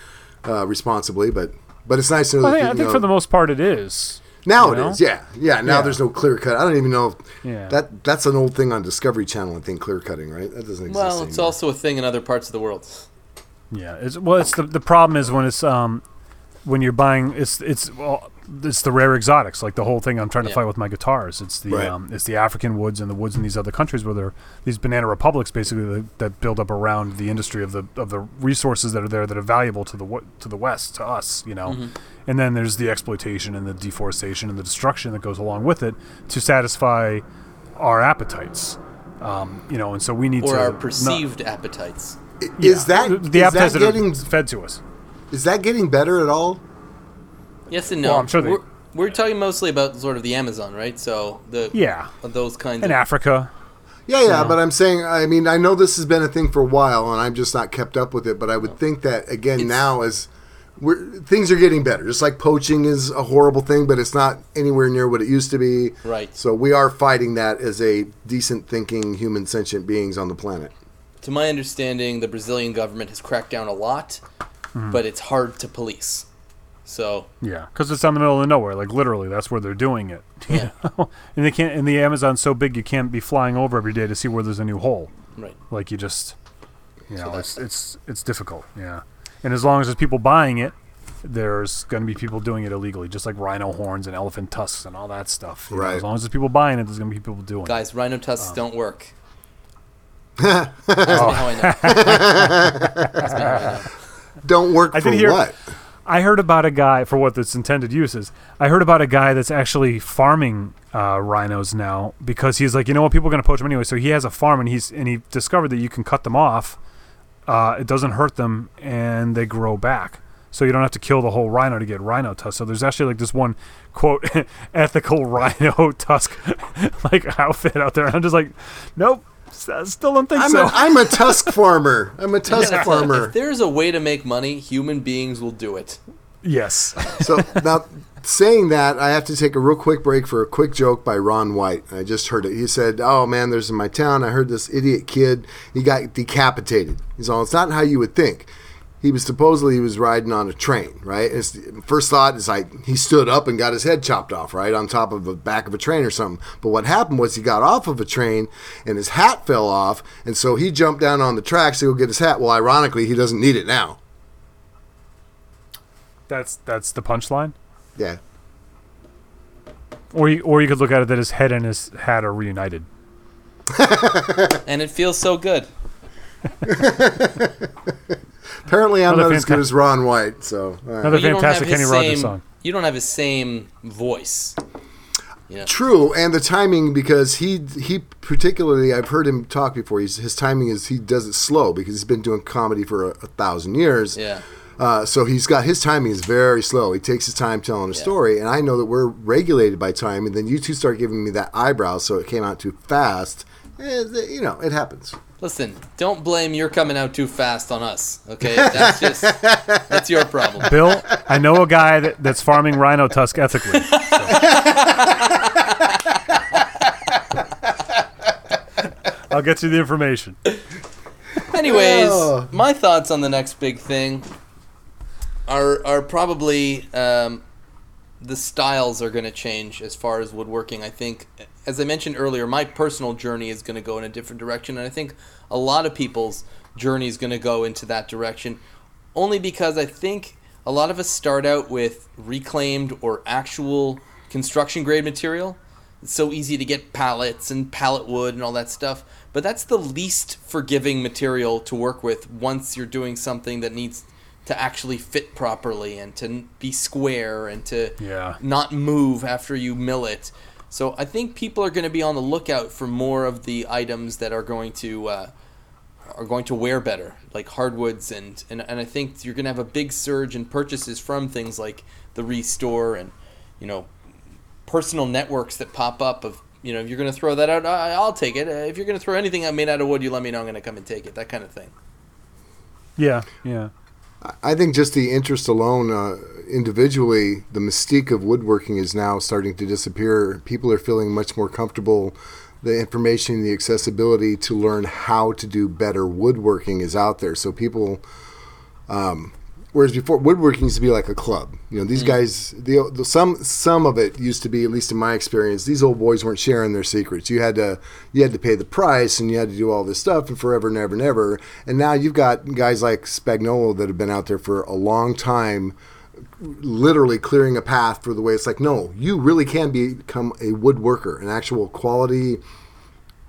uh, responsibly, but but it's nice to know I that think, I think know, for the most part it is. now you it know? is. Yeah, yeah. Now Yeah. there's no clear cut. I don't even know. If Yeah. That that's an old thing on Discovery Channel. I think clear cutting, right? That doesn't exist. well, it's also a thing in other parts of the world. Yeah, it's well, it's the the problem is when it's um when you're buying it's it's well it's the rare exotics like the whole thing I'm trying to Yeah. fight with my guitars. It's the Right. um it's the African woods and the woods in these other countries where there are these banana republics basically that, that build up around the industry of the of the resources that are there that are valuable to the to the west to us, you know. Mm-hmm. And then there's the exploitation and the deforestation and the destruction that goes along with it to satisfy our appetites. Um, you know, and so we need Or to our not- perceived appetites. I- yeah, is that the, the is appetites that that getting are fed to us? is that getting better at all? Yes and no. Well, I'm sure they- we're, we're talking mostly about sort of the Amazon, right? So the Yeah. those kinds In of Africa, Yeah, yeah, but I'm saying, I mean, I know this has been a thing for a while, and I'm just not kept up with it. But I would think that again It's- now, as we're, things are getting better, just like poaching is a horrible thing, but it's not anywhere near what it used to be. Right. So we are fighting that as a decent thinking human sentient beings on the planet. to my understanding, the Brazilian government has cracked down a lot, Hmm. but it's hard to police. So yeah, because it's on the middle of nowhere. Like literally, that's where they're doing it. you Yeah. know? and they can't. And the Amazon's so big, you can't be flying over every day to see where there's a new hole. right. Like you just, you know, that's- it's it's it's difficult. Yeah, and as long as there's people buying it, there's going to be people doing it illegally, just like rhino horns and elephant tusks and all that stuff. you know. Right. As long as there's people buying it, there's going to be people doing it. Guys, rhino Um. tusks don't work. Ask me how I know. Ask how I know. Don't work I for did hear- what? I heard about a guy for what its intended use is. I heard about a guy that's actually farming uh, rhinos now because he's like, you know what, people are going to poach them anyway. So he has a farm and he's and he discovered that you can cut them off. Uh, it doesn't hurt them and they grow back. So you don't have to kill the whole rhino to get rhino tusk. So there's actually like this one quote ethical rhino tusk like outfit out there. And I'm just like, nope, s- still don't think I'm, so. a, I'm a tusk farmer. I'm a tusk Yeah, that's a- farmer. if there's a way to make money, human beings will do it. yes. So now, saying that, I have to take a real quick break for a quick joke by Ron White. I just heard it. He said, "Oh man, there's in my town. I heard this idiot kid. He got decapitated." He's all, "It's not how you would think." He was supposedly he was riding on a train, right? His first thought is like he stood up and got his head chopped off, right on top of the back of a train or something. But what happened was he got off of a train and his hat fell off, and so he jumped down on the tracks to go get his hat. Well, ironically, he doesn't need it now. That's that's the punchline. Yeah. Or you, or you could look at it that his head and his hat are reunited. And it feels so good. Apparently, I'm Another not as good as Ron White. So, all right. Another you don't fantastic have his Kenny Rogers same- song. You don't have his same voice. true, and the timing because he he particularly I've heard him talk before. He's, his timing is he does it slow because he's been doing comedy for a, a thousand years. Yeah. Uh, so he's got his timing is very slow. He takes his time telling a Yeah. story, and I know that we're regulated by time. And then you two start giving me that eyebrow, so it came out too fast. Eh, you know, it happens. Listen, don't blame you're coming out too fast on us. Okay, that's just that's your problem. Bill, I know a guy that, that's farming rhino tusk ethically. so. I'll get you the information. Anyways, Oh. my thoughts on the next big thing are are probably um, the styles are going to change as far as woodworking. I think, as I mentioned earlier, my personal journey is going to go in a different direction, and I think a lot of people's journey is going to go into that direction. Only because I think a lot of us start out with reclaimed or actual construction grade material, it's so easy to get pallets and pallet wood and all that stuff. But that's the least forgiving material to work with once you're doing something that needs to actually fit properly and to be square and to Yeah. not move after you mill it. So I think people are going to be on the lookout for more of the items that are going to uh, are going to wear better, like hardwoods, and, and and I think you're going to have a big surge in purchases from things like the Restore and you know personal networks that pop up of you know if you're going to throw that out, I, I'll take it. Uh, if you're going to throw anything out made out of wood, you let me know. I'm going to come and take it. That kind of thing. Yeah, yeah. I think just the interest alone, uh, individually, the mystique of woodworking is now starting to disappear. People are feeling much more comfortable. The information, the accessibility to learn how to do better woodworking is out there. So people, um, whereas before woodworking used to be like a club. You know, these guys, the, the some some of it used to be, at least in my experience, these old boys weren't sharing their secrets. You had to you had to pay the price, and you had to do all this stuff, and forever, never, never. And now you've got guys like Spagnuolo that have been out there for a long time literally clearing a path for the way it's like no you really can become a woodworker an actual quality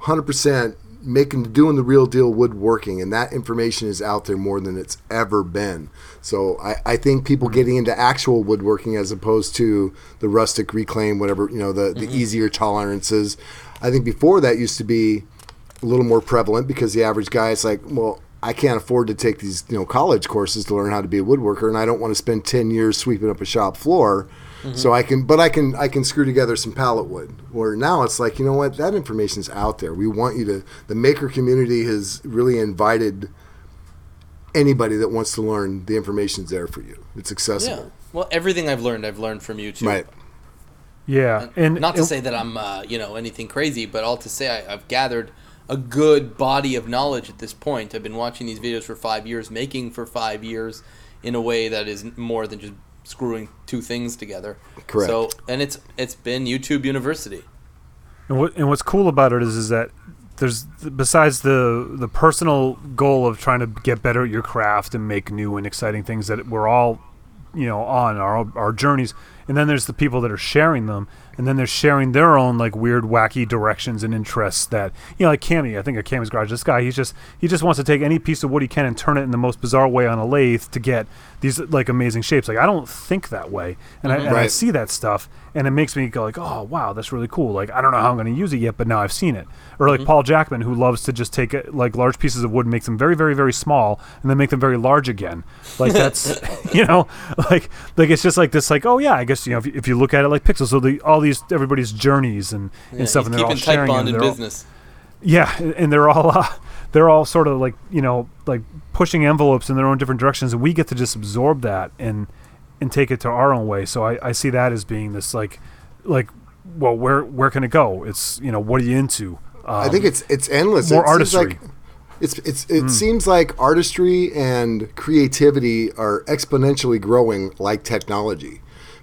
100% making doing the real deal woodworking and that information is out there more than it's ever been. So i, I think people getting into actual woodworking as opposed to the rustic reclaim whatever you know the, the mm-hmm. easier tolerances. I think before that used to be a little more prevalent because the average guy is like well I can't afford to take these, you know, college courses to learn how to be a woodworker, and I don't want to spend ten years sweeping up a shop floor. So I can, but I can, I can screw together some pallet wood. Where now it's like, you know what, that information's out there. We want you to. The maker community has really invited anybody that wants to learn. The information's there for you. It's Yeah. accessible. Well, everything I've learned, I've learned from you too. Right. Yeah, and not to and- say that I'm, uh, you know, anything crazy, but all to say I, I've gathered a good body of knowledge at this point. I've been watching these videos for five years, making for five years, in a way that is more than just screwing two things together. Correct. So, and it's it's been YouTube University. And what and what's cool about it is is that there's besides the the personal goal of trying to get better at your craft and make new and exciting things that we're all you know on our our journeys and then there's the people that are sharing them and then they're sharing their own like weird wacky directions and interests that you know like Cammy I think at Cammy's garage. This guy he's just he just wants to take any piece of wood he can and turn it in the most bizarre way on a lathe to get these like amazing shapes. Like I don't think that way. And, I, and I see that stuff and it makes me go like oh wow that's really cool. Like I don't know how I'm going to use it yet but now I've seen it. Or like Paul Jackman who loves to just take like large pieces of wood and make them very very very small and then make them very large again. Like that's you know like like it's just like this like oh yeah I guess you know if you, if you look at it like pixels. So the all these everybody's journeys and, Yeah, and stuff and they're all tight sharing bond and they're all- business. yeah, and- and they're all uh, they're all sort of like you know like pushing envelopes in their own different directions, and we get to just absorb that and and take it to our own way. So I, I see that as being this like like well where where can it go? It's you know what are you into? Um, I think it's it's endless. more it artistry. Like, it's it's it seems like artistry and creativity are exponentially growing like technology.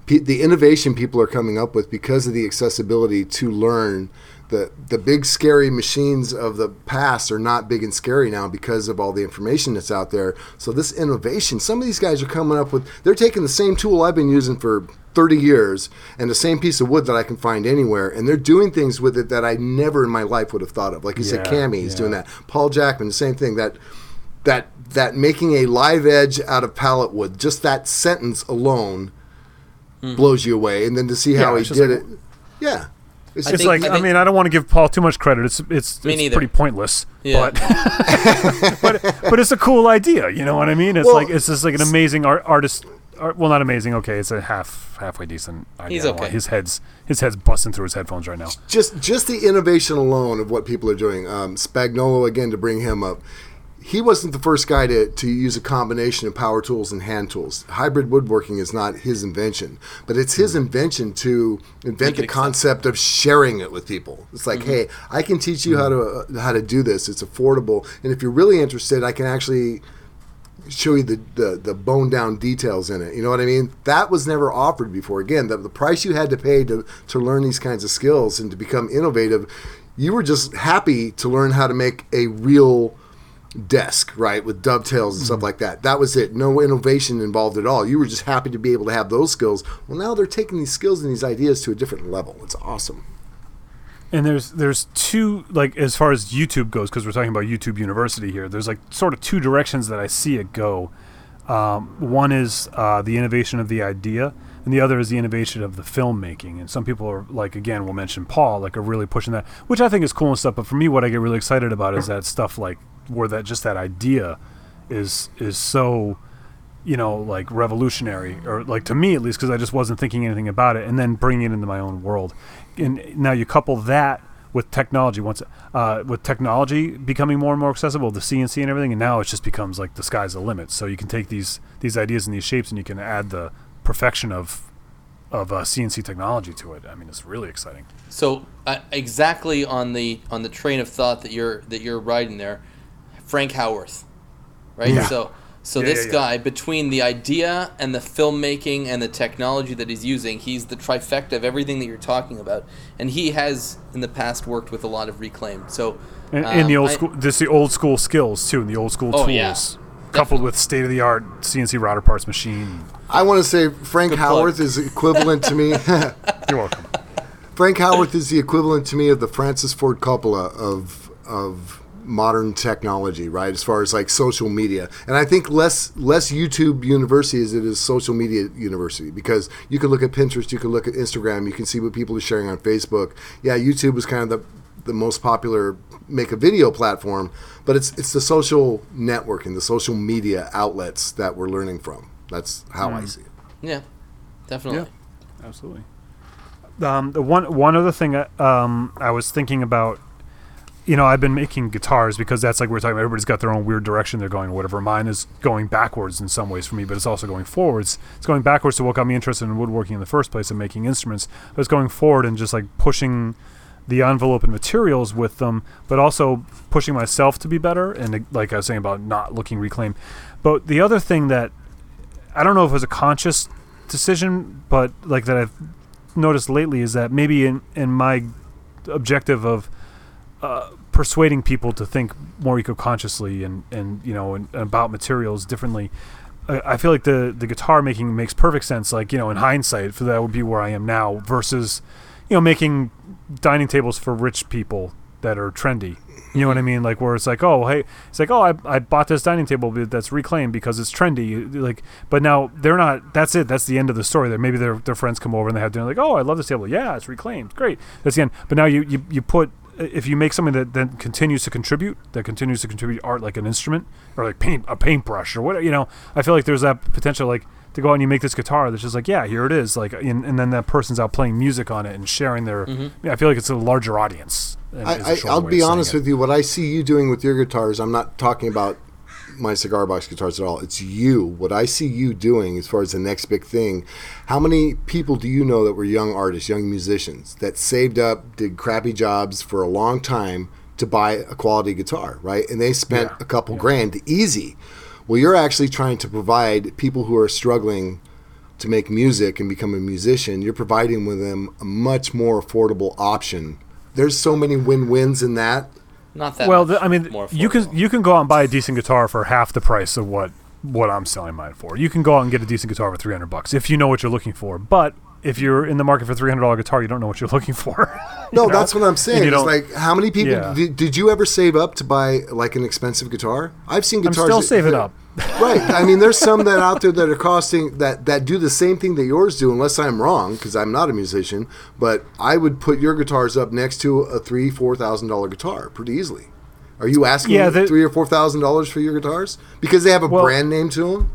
The innovation people are coming up with because of the accessibility to learn. The, the big scary machines of the past are not big and scary now because of all the information that's out there. So this innovation, some of these guys are coming up with they're taking the same tool I've been using for 30 years and the same piece of wood that I can find anywhere and they're doing things with it that I never in my life would have thought of. Like you said Yeah, Cammy is doing that. Paul Jackman, the same thing that that that making a live edge out of pallet wood, just that sentence alone blows you away and then to see how Yeah, he did like- it. Yeah. It's I it's just like I I, mean I don't want to give Paul too much credit. It's it's it's pretty pointless. Yeah. But but but it's a cool idea. You know what I mean? It's Well, like it's just like an amazing art, artist. Art, well, not amazing. Okay, it's a half halfway decent idea. He's I don't want- okay. His head's his head's busting through his headphones right now. just just the innovation alone of what people are doing. Um, Spagnuolo again to bring him up. He wasn't the first guy to, to use a combination of power tools and hand tools. Hybrid woodworking is not his invention, but it's his invention to invent the concept of sharing it with people. It's like, hey, I can teach you how to uh, how to do this. It's affordable, and if you're really interested, I can actually show you the, the, the bone down details in it. You know what I mean? That was never offered before. Again, the, the price you had to pay to, to learn these kinds of skills and to become innovative, you were just happy to learn how to make a real desk, right, with dovetails and stuff like that. That was it. No innovation involved at all. You were just happy to be able to have those skills. Well, now they're taking these skills and these ideas to a different level. It's awesome. And there's there's two like as far as YouTube goes because we're talking about YouTube University here. There's like sort of two directions that I see it go. Um, one is uh, the innovation of the idea, and the other is the innovation of the filmmaking. And some people are like, again, we'll mention Paul, like, are really pushing that, which I think is cool and stuff. But for me, what I get really excited about is that stuff like where that just that idea is is so, you know, like revolutionary, or like to me at least, because I just wasn't thinking anything about it, and then bringing it into my own world. And now you couple that with technology once uh, with technology becoming more and more accessible the cnc and everything and now it just becomes like the sky's the limit so you can take these these ideas and these shapes and you can add the perfection of of uh, cnc technology to it i mean it's really exciting So uh, exactly on the on the train of thought that you're that you're riding there, Frank Howarth, right? Yeah. So so Yeah, this yeah, guy between the idea and the filmmaking and the technology that he's using, he's the trifecta of everything that you're talking about, and he has in the past worked with a lot of reclaim. So and, and the um, old I- school this the old school skills too and the old school Oh, tools. Coupled with state of the art cnc router parts machine I want to say Frank Good Howarth plug. is equivalent to me. you're welcome Frank Howarth is the equivalent to me of the Francis Ford Coppola of of modern technology, right? As far as like social media, and I think less less YouTube University as it is social media university because you can look at Pinterest, you can look at Instagram, you can see what people are sharing on Facebook. Yeah, YouTube was kind of the the most popular make a video platform, but it's it's the social networking, the social media outlets that we're learning from. That's how I see it. yeah, definitely. absolutely um, the one one other thing I- um, I was thinking about, you know, I've been making guitars because that's like we we're talking about. Everybody's got their own weird direction they're going or whatever. Mine is going backwards in some ways for me, but it's also going forwards. It's going backwards to what got me interested in woodworking in the first place and making instruments. But it's going forward and just like pushing the envelope and materials with them, but also pushing myself to be better. And like I was saying about not looking reclaim. But the other thing that I don't know if it was a conscious decision, but like that I've noticed lately is that maybe in, in my objective of uh, persuading people to think more eco-consciously and, and you know and, and about materials differently, I, feel like the the guitar making makes perfect sense. Like you know, in hindsight, for that would be where I am now versus you know making dining tables for rich people that are trendy. You know what I mean? Like where it's like, oh, hey, it's like, oh, I, I bought this dining table that's reclaimed because it's trendy. Like, but now they're not. That's it. That's the end of the story. There, maybe their their friends come over and they have dinner. Like, oh, I love this table. Yeah, it's reclaimed. Great. That's the end. But now you you, you put if you make something that then continues to contribute, that continues to contribute art like an instrument or like paint a paintbrush or whatever. You know, I feel like there's that potential like to go out and you make this guitar that's just like yeah here it is like and, and then that person's out playing music on it and sharing their mm-hmm. yeah, i feel like it's a larger audience and is a I, I, short I'll be of saying honest it. with you. What I see you doing with your guitars, I'm not talking about my cigar box guitars at all. It's you. What I see you doing as far as the next big thing. How many people do you know that were young artists, young musicians that saved up, did crappy jobs for a long time to buy a quality guitar, right? And they spent Yeah. a couple grand easy. Well, you're actually trying to provide people who are struggling to make music and become a musician, you're providing with them a much more affordable option. There's so many win-wins in that. Not that. well much the, i mean more you can you can go out and buy a decent guitar for half the price of what what i'm selling mine for you can go out and get a decent guitar for 300 bucks if you know what you're looking for but if you're in the market for $300 guitar you don't know what you're looking for No, know? that's what I'm saying. It's like how many people Yeah. did, did you ever save up to buy like an expensive guitar? I've seen i'm guitars. still that- saving that- up right. I mean, there's some that out there that are costing that that do the same thing that yours do, unless I'm wrong, because I'm not a musician. But I would put your guitars up next to a three, four thousand dollar guitar pretty easily. Are you asking Yeah, the- three or four thousand dollars for your guitars because they have a Well- brand name to them?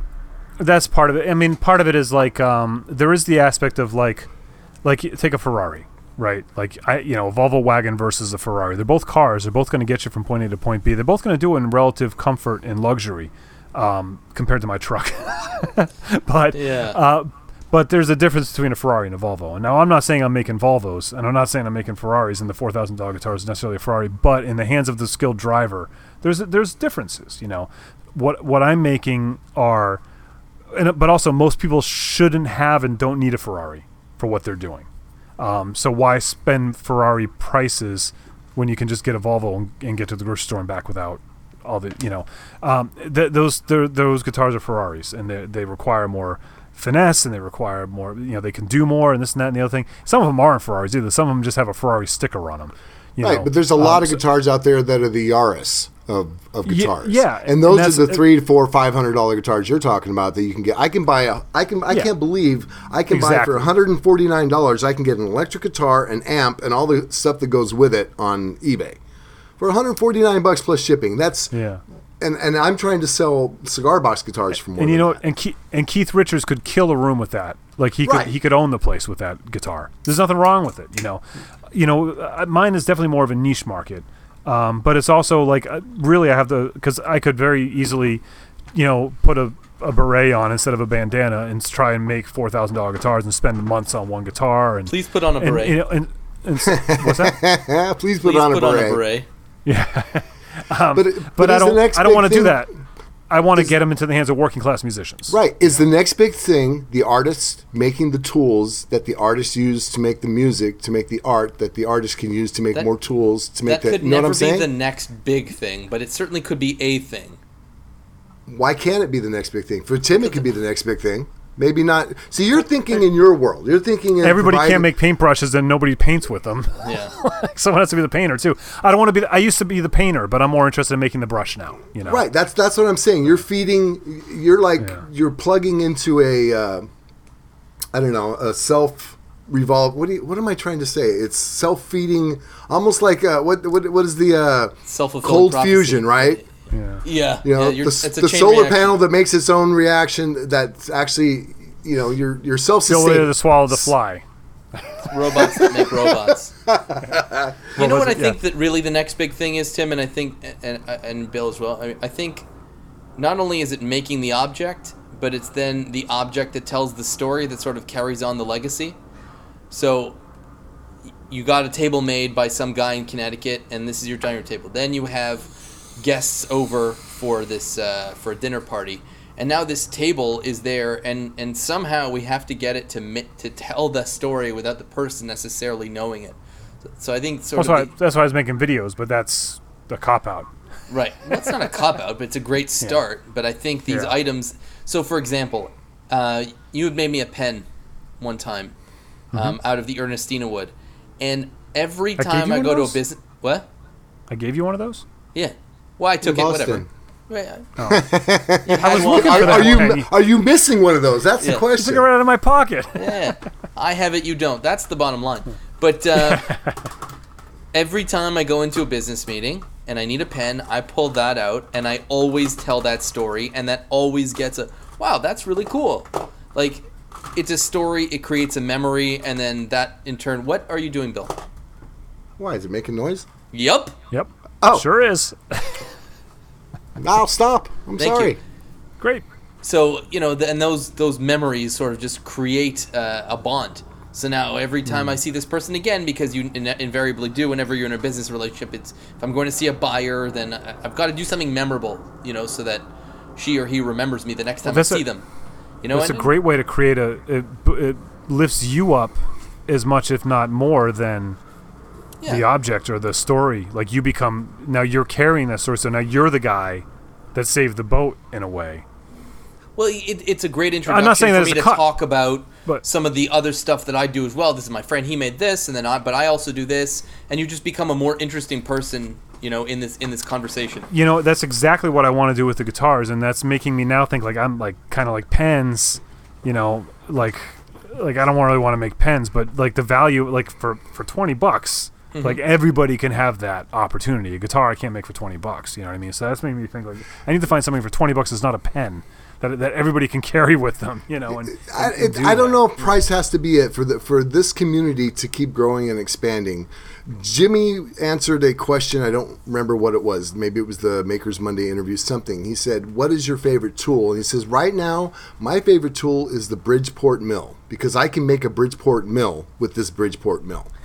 That's part of it. I mean, part of it is like um, there is the aspect of like, like take a Ferrari, right? Like I, you know, a Volvo wagon versus a Ferrari. They're both cars. They're both going to get you from point A to point B. They're both going to do it in relative comfort and luxury, um, compared to my truck. but Yeah. uh, but there's a difference between a Ferrari and a Volvo. And now I'm not saying I'm making Volvos, and I'm not saying I'm making Ferraris, and the four thousand dollar guitar is necessarily a Ferrari. But in the hands of the skilled driver, there's there's differences. You know, what what I'm making are, and but also most people shouldn't have and don't need a Ferrari for what they're doing. Um, so why spend Ferrari prices when you can just get a Volvo and, and get to the grocery store and back without all the you know um, th- those those guitars are Ferraris and they they require more finesse and they require more. You know, they can do more and this and that and the other thing. Some of them aren't Ferraris either. Some of them just have a Ferrari sticker on them. You Right, know. but there's a lot Um, of so- guitars out there that are the Yaris of, of guitars. yeah, and and those that's- are the three, four, five hundred dollar guitars you're talking about that you can get. I can buy a. I can. I Yeah. can't believe I can buy for 149 dollars. I can get an electric guitar, an amp, and all the stuff that goes with it on eBay for 149 bucks plus shipping. That's Yeah. and and I'm trying to sell cigar box guitars for more. And you know, that. and Keith, and Keith Richards could kill a room with that. Like he could, Right. he could own the place with that guitar. There's nothing wrong with it. You know, you know, uh, mine is definitely more of a niche market, um, but it's also like uh, really I have the because I could very easily, you know, put a, a beret on instead of a bandana and try and make four thousand dollar guitars and spend months on one guitar and Please put on a and, beret. you know, and, and what's that? please put Please on put a on beret. a beret. But, it- But I don't I don't want to do that. I want to get them into the hands of working class musicians. Right. Is the next big thing the artist making the tools that the artist use to make the music, to make the art that the artist can use to make That- more tools to make That that. could you know what never I'm be saying? the next big thing, but it certainly could be a thing. Why can't it be the next big thing? For Tim, it could be the next big thing. Maybe not. See, you're thinking in your world. You're thinking in Everybody providing- can't make paintbrushes, and nobody paints with them. Yeah. Someone has to be the painter too. I don't want to be. The, I used to be the painter, but I'm more interested in making the brush now. You know, Right. That's that's what I'm saying. You're feeding. You're like Yeah. you're plugging into a. Uh, I don't know a self revolve. What do you, What am I trying to say? It's self feeding, almost like uh, what what what is the uh, Self-fulfilling cold prophecy. fusion, right? Yeah. Yeah. You know, yeah, you're- the, it's a the chain solar reaction. panel that makes its own reaction. That's actually, you know, you're you're self The ability to swallow the fly. robots that make robots. you know what I think yeah. that really the next big thing is, Tim, and I think and and Bill as well. I mean, I think not only is it making the object, but it's then the object that tells the story that sort of carries on the legacy. So you got a table made by some guy in Connecticut, and this is your dining room table. Then you have guests over for this uh, for a dinner party, and now this table is there, and and somehow we have to get it to mi- to tell the story without the person necessarily knowing it. So, so I think sort That's why. of the, That's why I was making videos, but that's the cop out. Right. That's not a cop out, but it's a great start. But I think these Yeah. items. So, for example, uh, you had made me a pen one time um, out of the Ernestina wood, and every Mm-hmm. I time I go to a business, what? I gave you one of those. Yeah. Well, I took it. Whatever. Boston. Right. You had one. looking Are, for that are you are you missing one of those? That's Yeah. the Took question. it right out of my pocket. Yeah. I have it. You don't. That's the bottom line. But uh, every time I go into a business meeting and I need a pen, I pull that out and I always tell that story, and that always gets a wow. That's really cool. Like it's a story. It creates a memory, and then that in turn. What are you doing, Bill? Why is it making noise? Yup. Yep. Oh. Sure is. I'll stop. I'm Thank sorry. you. Great. So you know, the, and those those memories sort of just create uh, a bond. So now every time I see this person again, because you in- invariably do whenever you're in a business relationship, it's if I'm going to see a buyer, then I- I've got to do something memorable, you know, so that she or he remembers me the next time I that's a- see them. You know, It's a great way to create a. It, it lifts you up as much, if not more, than yeah. the object or the story. Like you become now you're carrying that story, so now you're the guy that saved the boat in a way. Well, it, it's a great introduction I'm not saying for that me to cut, talk about but- some of the other stuff that I do as well. This is my friend; he made this, and then I, but I also do this, and you just become a more interesting person, you know, in this in this conversation. You know, that's exactly what I want to do with the guitars, and that's making me now think like I'm like kind of like pens. You know, like like I don't really want to make pens, but like the value like for for twenty bucks. Mm-hmm. Like everybody can have that opportunity. A guitar I can't make for twenty bucks. You know what I mean? So that's making me think like I need to find something for twenty bucks that's not a pen that, that everybody can carry with them. You know, and, I, and do I don't that. know if price has to be it for the for this community to keep growing and expanding. Jimmy answered a question. I don't remember what it was. Maybe it was the Makers Monday interview. Something he said. What is your favorite tool? And he says, right now, my favorite tool is the Bridgeport mill because I can make a Bridgeport mill with this Bridgeport mill.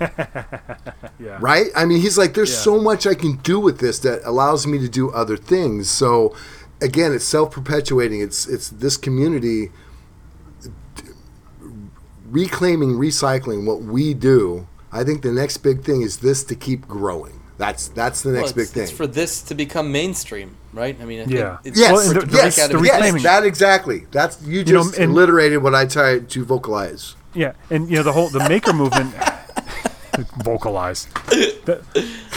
Yeah. right? I mean, he's like, there's Yeah. so much I can do with this that allows me to do other things. So, again, it's self perpetuating. It's it's this community reclaiming, recycling what we do. I think the next big thing is this to keep growing. That's that's the Well, next big thing. it's for this to become mainstream. right? I mean, I Yeah. it's Yes, Well, the- the- yes, out of the yes, that exactly. That's you know, just and- alliterated what I tried to vocalize. Yeah, and you know the whole the maker movement vocalize. The,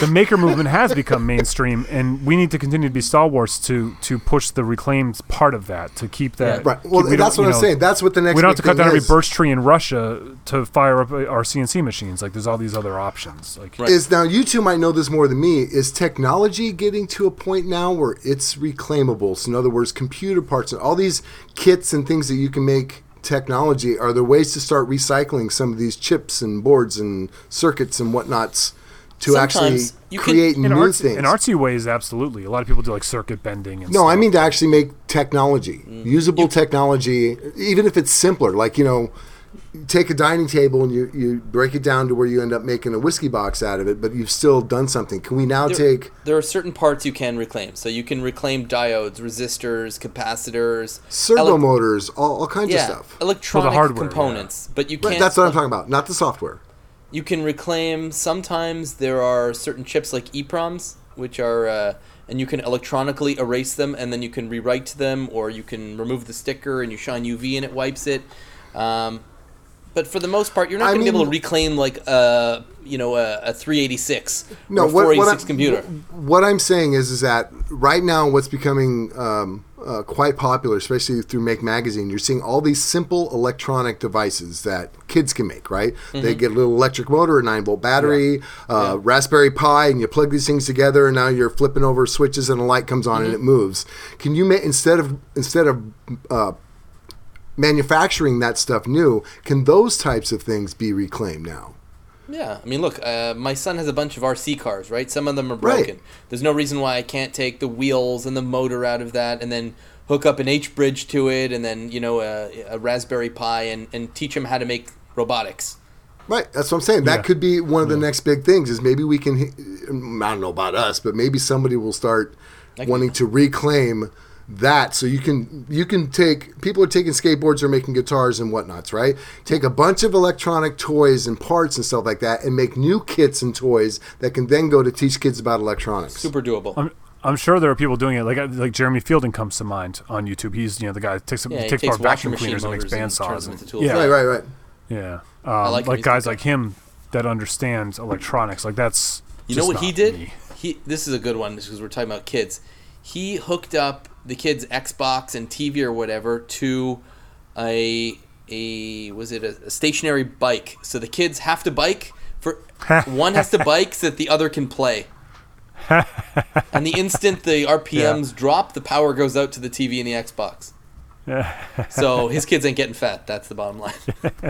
the maker movement has become mainstream, and we need to continue to be stalwarts to to push the reclaimed part of that to keep that. Yeah. Right. Well, we that's what you I'm know, saying. That's what the next. We don't have to cut thing down every birch tree in Russia to fire up our CNC machines. Like there's all these other options. Like Right. is now you two might know this more than me. Is technology getting to a point now where it's reclaimable? So in other words, computer parts and all these kits and things that you can make technology are there ways to start recycling some of these chips and boards and circuits and whatnots to Sometimes actually you can- create in, new arts, things? in artsy ways, absolutely. A lot of people do like circuit bending and No, I mean to actually make technology, Mm. usable technology, even if it's simpler. Like you know, you take a dining table and you, you break it down to where you end up making a whiskey box out of it, but you've still done something. Can we now there, take there are certain parts you can reclaim. So you can reclaim diodes, resistors, capacitors, servo ele- motors, all, all kinds yeah, of stuff? electronic hardware, components. But you can't. Right, that's what I'm talking about, not the software. You can reclaim. Sometimes there are certain chips like EPROMs, which are, uh, and you can electronically erase them, and then you can rewrite them, or you can remove the sticker and you shine UV and it wipes it. Um, but for the most part, you're not going to be able to reclaim like a you know a, a 386 No, or a what, what, 486 I, computer. what I'm saying is, is that right now, what's becoming um, uh, quite popular, especially through Make Magazine, you're seeing all these simple electronic devices that kids can make. Right? Mm-hmm. They get a little electric motor, a nine volt battery, uh, Raspberry Pi, and you plug these things together, and now you're flipping over switches, and a light comes on Mm-hmm. and it moves. Can you make instead of instead of uh, manufacturing that stuff new, can those types of things be reclaimed now? Yeah, I mean, look, uh, my son has a bunch of RC cars, right? Some of them are Right. broken. There's no reason why I can't take the wheels and the motor out of that, and then hook up an H bridge to it, and then you know a, a Raspberry Pi, and, and teach him how to make robotics. Right, that's what I'm saying. That Yeah. could be one of the next big things. Is maybe we can. I don't know about us, but maybe somebody will start can- wanting to reclaim that. So you can you can take people are taking skateboards or making guitars and whatnots, right? Take a bunch of electronic toys and parts and stuff like that, and make new kits and toys that can then go to teach kids about electronics. Super doable. I'm, I'm sure there are people doing it. Like like Jeremy Fielding comes to mind on YouTube. He's you know the guy that takes Yeah, he takes, takes vacuum cleaners and makes motors and band saws. and- Yeah, Right, right, right. yeah. Um, like like guys like him that understand electronics. Like that's You know what not he did? me. He this is a good one because we're talking about kids. He hooked up the kids' Xbox and TV or whatever to a a was it a, a stationary bike? So the kids have to bike for one has to bike so that the other can play. and the instant the RPMs drop, the power goes out to the TV and the Xbox. so his kids ain't getting fat. That's the bottom line.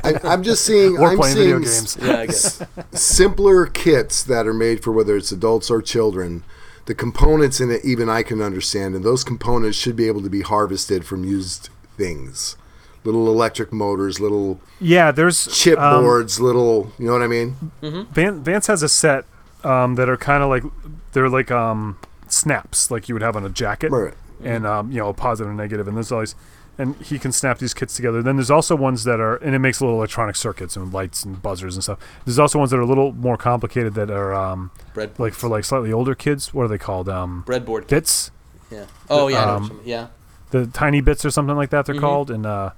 I, I'm just seeing. Or I'm playing seeing video s- games. Yeah, I guess. simpler kits that are made for whether it's adults or children. The components in it, even I can understand, and those components should be able to be harvested from used things. Little electric motors, little Yeah, there's chip um, boards, little, you know what I mean? Van, Vance has a set um, that are kind of like they're like um, snaps, like you would have on a jacket, Right. and um, you know, a positive and negative, and there's always, and he can snap these kits together. Then there's also ones that are, and it makes little electronic circuits and lights and buzzers and stuff. There's also ones that are a little more complicated that are um, like for like slightly older kids. What are they called? Um, breadboard. bits, Yeah. Oh yeah, I know what Um, yeah. the tiny bits or something like that. They're Mhm. called, and uh,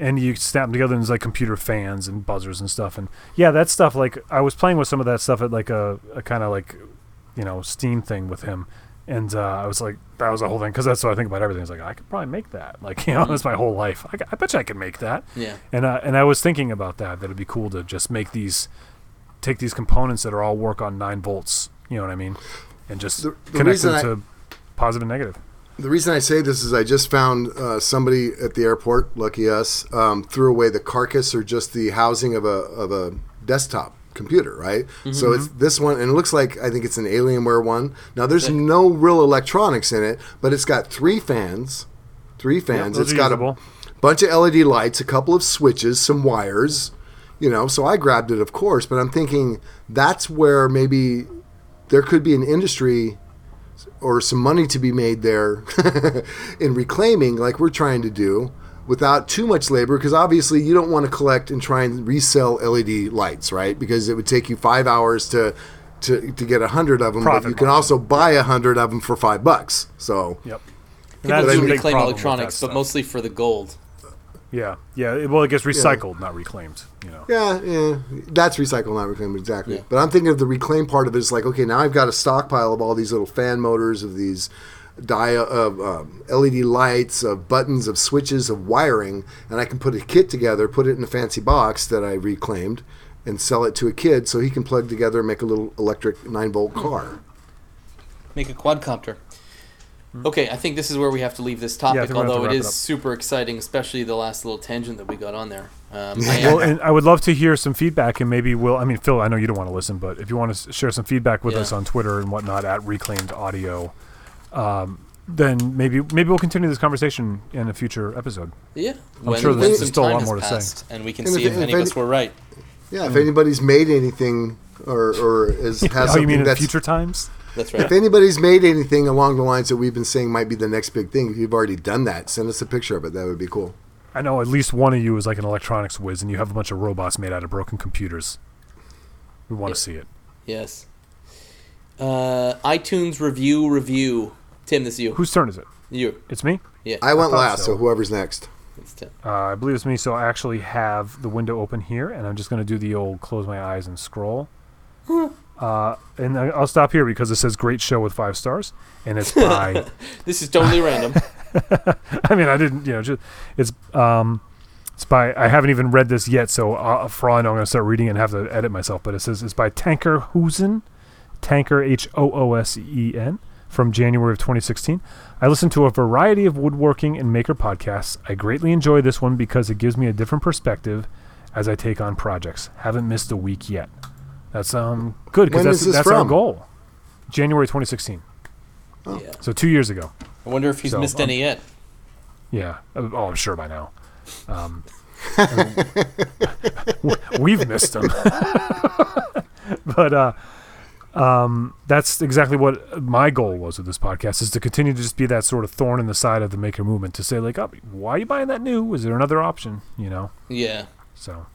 and you snap them together and there's like computer fans and buzzers and stuff. And yeah, that stuff. Like I was playing with some of that stuff at like a, a kind of like you know Steam thing with him, and uh, I was like that was a whole thing because that's what I think about everything. It's like I could probably make that. Like you know, that's my whole life. I, I bet you I could make that. Yeah. And uh, and I was thinking about that. That it'd be cool to just make these, take these components that are all work on nine volts. You know what I mean? And just The- the connect reason them I- to positive and negative. The reason I say this is I just found uh, somebody at the airport, lucky us, um, threw away the carcass or just the housing of a of a desktop computer, right? So mm-hmm. it's this one, and it looks like I think it's an Alienware one. Now there's Sick. no real electronics in it, but it's got three fans, three fans. those it's got usable. a bunch of LED lights, a couple of switches, some wires. You know, so I grabbed it, of course, but I'm thinking that's where maybe there could be an industry or some money to be made there in reclaiming, like we're trying to do, without too much labor. Because obviously, you don't want to collect and try and resell LED lights, right? Because it would take you five hours to to, to get a hundred of them, but you can margin. also buy a hundred of them for five bucks. So Yep. And People that's do reclaim electronics, that but mostly for the gold. Yeah, yeah. it- Well, it gets recycled, not reclaimed. You know. yeah, yeah, that's recycled, not reclaimed, exactly. Yeah. But I'm thinking of the reclaim part of it. Is like okay, now I've got a stockpile of all these little fan motors of these. Dia of um, LED lights, of buttons, of switches, of wiring, and I can put a kit together, put it in a fancy box that I reclaimed, and sell it to a kid so he can plug together and make a little electric nine volt car. Make a quadcopter. Okay, I think this is where we have to leave this Hmm. Yeah, I topic, think we have to although it it is super exciting, especially the last little tangent that we got on there. Um, I Well, and I would love to hear some feedback, and maybe we'll. I mean, Phil, I know you don't want to listen, but if you want to share some feedback with Yeah. us on Twitter and whatnot at Reclaimed Audio, um, then maybe maybe we'll continue this conversation in a future episode. yeah, I'm when, sure when there's still a lot has more to say. passed, and we can And see if- if, if any of any- us were right. Yeah, if anybody's made anything or or is, has oh, something you mean in that's future times? That's right. if anybody's made anything along the lines that we've been saying might be the next big thing, if you've already done that, send us a picture of it. That would be cool. I know at least one of you is like an electronics whiz, and you have a bunch of robots made out of broken computers. We want to see it. yes. Uh, iTunes review review. Tim, this is you. Whose turn is it? you? It's me. Yeah, I went thought last, so. so. whoever's next. it's Tim. Uh, I believe it's me, so I actually have the window open here, and I'm just going to do the old close my eyes and scroll. uh, and I- I'll stop here because it says great show with five stars, and it's by. This is totally random. I mean, I didn't, you know, just it's um, it's by. I haven't even read this yet, so uh, for all I know, I'm going to start reading it and have to edit myself. But it says it's by Tanker Hoosen, Tanker H O O S E N, from January of 2016. I listen to a variety of woodworking and maker podcasts. I greatly enjoy this one because it gives me a different perspective as I take on projects. Haven't missed a week yet. That's um good because that's that's our goal. January 2016, Yeah. so two years ago. I wonder if he's So, missed um, any yet. Yeah. Uh, Oh, I'm sure by now. Um, we've missed them. but uh, um, that's exactly what my goal was with this podcast is to continue to just be that sort of thorn in the side of the maker movement to say like, oh, why are you buying that new? Is there another option? You know. Yeah. So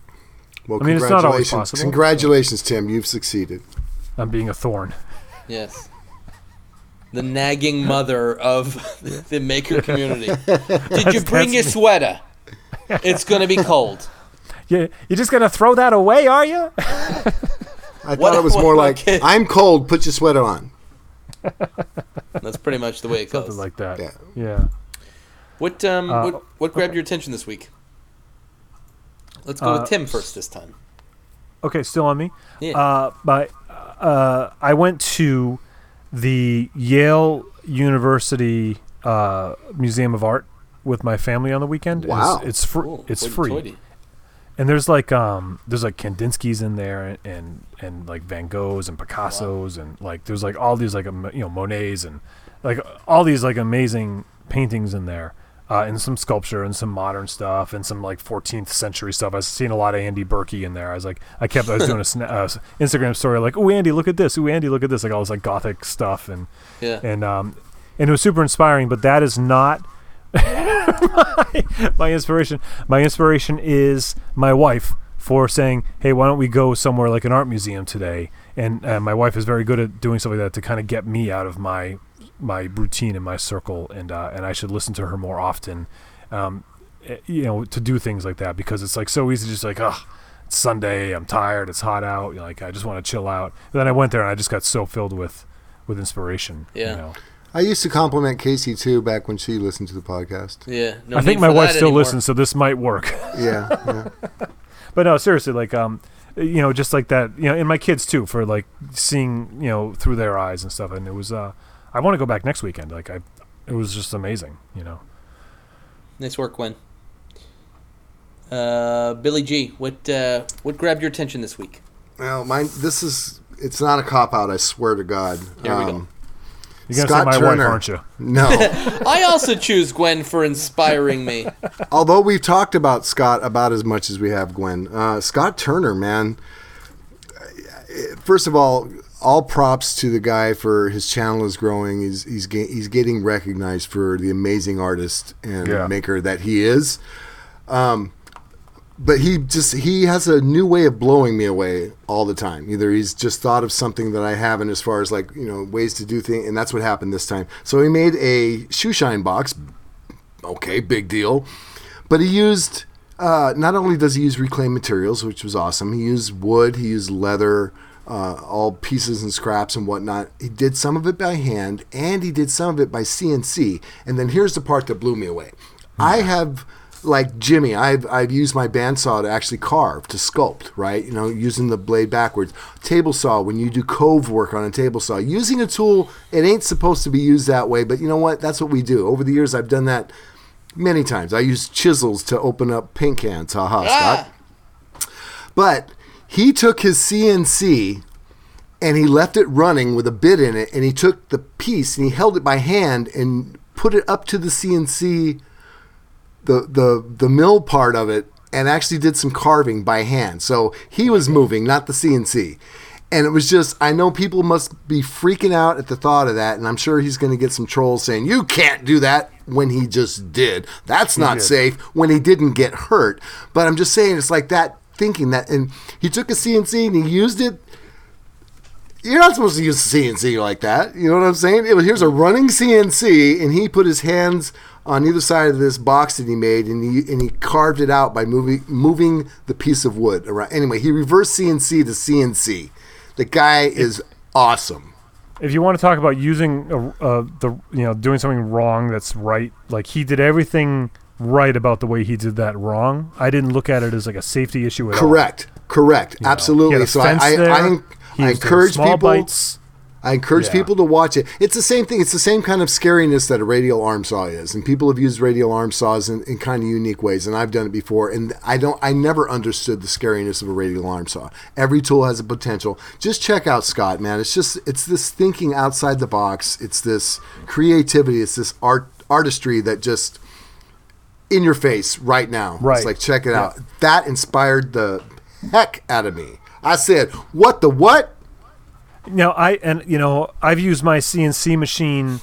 Well, I mean, it's not always congratulations. possible. Congratulations, Tim. You've succeeded. I'm being a thorn. Yes. The nagging mother of the maker community. Did you bring your me. sweater? It's gonna be cold. Yeah, you're just gonna throw that away, are you? I What- thought it was more like, kids? I'm cold, put your sweater on. That's pretty much the way it goes. Something like that. Yeah. yeah. What um Uh, what what grabbed your attention this week? Let's go Uh, with Tim first this time. Okay, still on me. Yeah. Uh, but uh, I went to the Yale University uh, Museum of Art with my family on the weekend. Wow. It's, it's free. Ooh, It's hoity free. And there's like um there's like Kandinsky's in there and and like Van Goghs and Picasso's and like there's like all these like you know Monets and like all these like amazing paintings in there. Uh, and some sculpture and some modern stuff and some like 14th century stuff. I was seeing a lot of Andy Birkey in there. I was like, I kept, I was doing a sna- uh, Instagram story like, oh Andy, look at this. Oh Andy, look at this. Like all this like gothic stuff and Yeah. and um and it was super inspiring but that is not my, my inspiration my inspiration is my wife for saying hey why don't we go somewhere like an art museum today? And uh, my wife is very good at doing stuff like that to kind of get me out of my my routine and my circle and uh, and I should listen to her more often um eh, you know to do things like that because it's like so easy just like oh it's Sunday I'm tired it's hot out you know, like I just want to chill out. And then I went there and I just got so filled with with inspiration Yeah. you know I used to compliment Casey too back when she listened to the podcast. Yeah. No I think my wife still anymore. listens, so this might work. Yeah, yeah. but no, seriously, like um, you know, just like that, you know, and my kids too, for like seeing, you know, through their eyes and stuff. And it was, uh, I want to go back next weekend. Like I, it was just amazing, you know. Nice work, Gwen. Uh, Billy G, what uh, what grabbed your attention this week? Well, mine. This is. It's not a cop out. I swear to God. Here we go. You're gonna Scott say my Turner. wife, aren't you? No. I also choose Gwen for inspiring me. Although we've talked about Scott about as much as we have Gwen. Uh, Scott Turner, man. First of all, all props to the guy for his channel is growing. He's he's ga- he's getting recognized for the amazing artist and Yeah. maker that he is. Um, but he just he has a new way of blowing me away all the time. Either he's just thought of something that I haven't, as far as like you know ways to do things, and that's what happened this time. So he made a shoe shine box. Okay, big deal, but he used. Uh, not only does he use reclaimed materials, which was awesome, he used wood, he used leather, uh, all pieces and scraps and whatnot. He did some of it by hand, and he did some of it by CNC. And then here's the part that blew me away. I have like Jimmy, I've I've used my bandsaw to actually carve, to sculpt, right? You know, using the blade backwards. Table saw, when you do cove work on a table saw, using a tool, it ain't supposed to be used that way, but you know what? That's what we do. Over the years, I've done that many times. I use chisels to open up paint cans. Haha, ah. Scott. But he took his CNC and he left it running with a bit in it, and he took the piece and he held it by hand and put it up to the CNC, the the the mill part of it, and actually did some carving by hand. So he was moving, not the CNC. And it was just, I know people must be freaking out at the thought of that, and I'm sure he's going to get some trolls saying, You can't do that when he just did. That's not safe when he didn't get hurt. But I'm just saying, it's like that thinking that, and he took a CNC and he used it you're not supposed to use a CNC like that. You know what I'm saying? It was, here's a running CNC, and he put his hands on either side of this box that he made, and he and he carved it out by moving moving the piece of wood around. Anyway, he reversed CNC to CNC. The guy is awesome. If you want to talk about using a, uh, the you know doing something wrong that's right, like he did everything right about the way he did that wrong. I didn't look at it as like a safety issue at all. Correct. Correct. You know, he Absolutely. So I, I. I, I encourage people. bites. I encourage Yeah. people to watch it. It's the same thing. It's the same kind of scariness that a radial arm saw is, and people have used radial arm saws in, in kind of unique ways, and I've done it before. And I don't, I never understood the scariness of a radial arm saw. Every tool has a potential. Just check out Scott, man. It's just, it's this thinking outside the box. It's this creativity. It's this art artistry that just in your face right now. Right. It's like check it out. That inspired the heck out of me. I said, "What the what?" Now I and you know I've used my CNC machine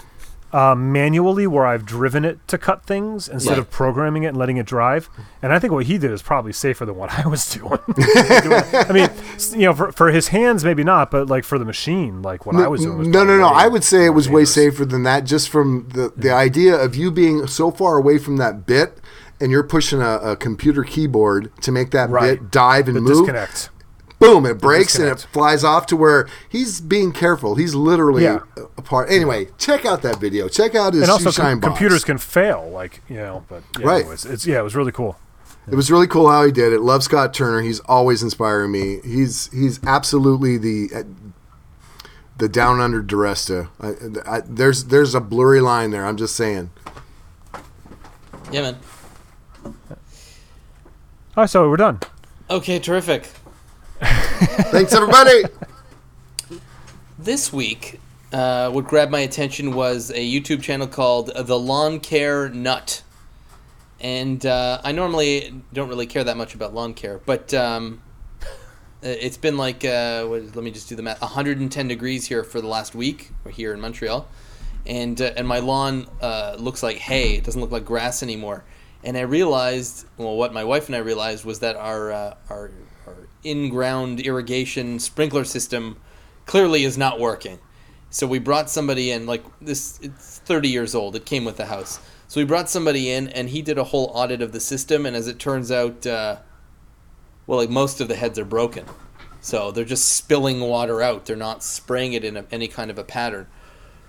uh, manually where I've driven it to cut things instead Right. of programming it and letting it drive. And I think what he did is probably safer than what I was doing. I mean, you know, for, for his hands maybe not, but like for the machine, like what I was doing. Was no, no, no. I would say it was way safer than that, just from the the idea of you being so far away from that bit, and you're pushing a, a computer keyboard to make that Right. bit dive and The move. disconnect. Boom! It breaks and it flies off to where he's being careful. He's literally Yeah. apart. Anyway, check out that video. Check out his And also, shine com- box. computers can fail, like you know. But yeah, Right. anyways, it's yeah, it was really cool. It was really cool how he did it. Love Scott Turner. He's always inspiring me. He's he's absolutely the uh, the down under DeResta. I, I, there's there's a blurry line there. I'm just saying. Yeah, man. All right, so we're done. Okay, terrific. Thanks everybody. This week, uh, what grabbed my attention was a YouTube channel called The Lawn Care Nut. And uh, I normally don't really care that much about lawn care, but um, it's been like, uh, let me just do the math, 110 degrees here for the last week here in Montreal. And, uh, and my lawn uh, looks like hay, it doesn't look like grass anymore. And I realized, well, what my wife and I realized was that our, uh, our, our in ground irrigation sprinkler system clearly is not working. So we brought somebody in, like this, it's 30 years old. It came with the house. So we brought somebody in, and he did a whole audit of the system. And as it turns out, uh, well, like most of the heads are broken. So they're just spilling water out. They're not spraying it in a, any kind of a pattern.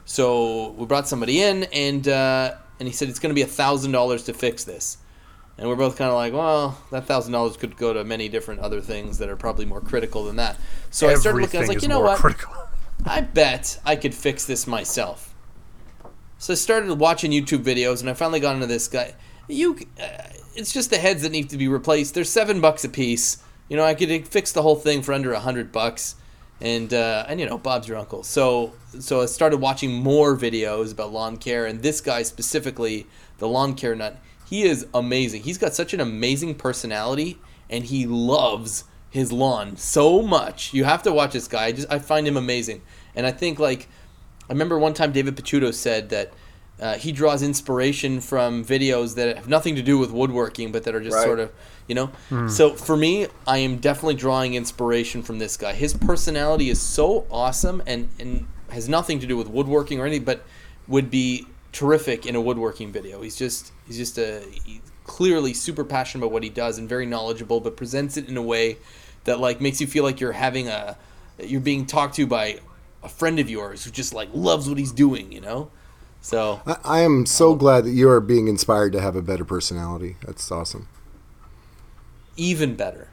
So we brought somebody in, and uh, and he said it's going to be a thousand dollars to fix this. And we're both kind of like, well, that thousand dollars could go to many different other things that are probably more critical than that. So I started looking. I was like, you know what? critical. I bet I could fix this myself. So I started watching YouTube videos, and I finally got into this guy. You, uh, it's just the heads that need to be replaced. They're seven bucks a piece. You know, I could fix the whole thing for under a hundred bucks, and uh, and you know, Bob's your uncle. So so I started watching more videos about lawn care, and this guy specifically, the lawn care nut. He is amazing. He's got such an amazing personality, and he loves his lawn so much. You have to watch this guy. I just I find him amazing, and I think like I remember one time David Picciuto said that uh, he draws inspiration from videos that have nothing to do with woodworking, but that are just Right. sort of, you know. So for me, I am definitely drawing inspiration from this guy. His personality is so awesome and and has nothing to do with woodworking or anything, but would be terrific in a woodworking video. He's just he's just a he's clearly super passionate about what he does and very knowledgeable, but presents it in a way that like makes you feel like you're having a you're being talked to by a friend of yours who just like loves what he's doing, you know. So I, I am so glad that you are being inspired to have a better personality. That's awesome. even better.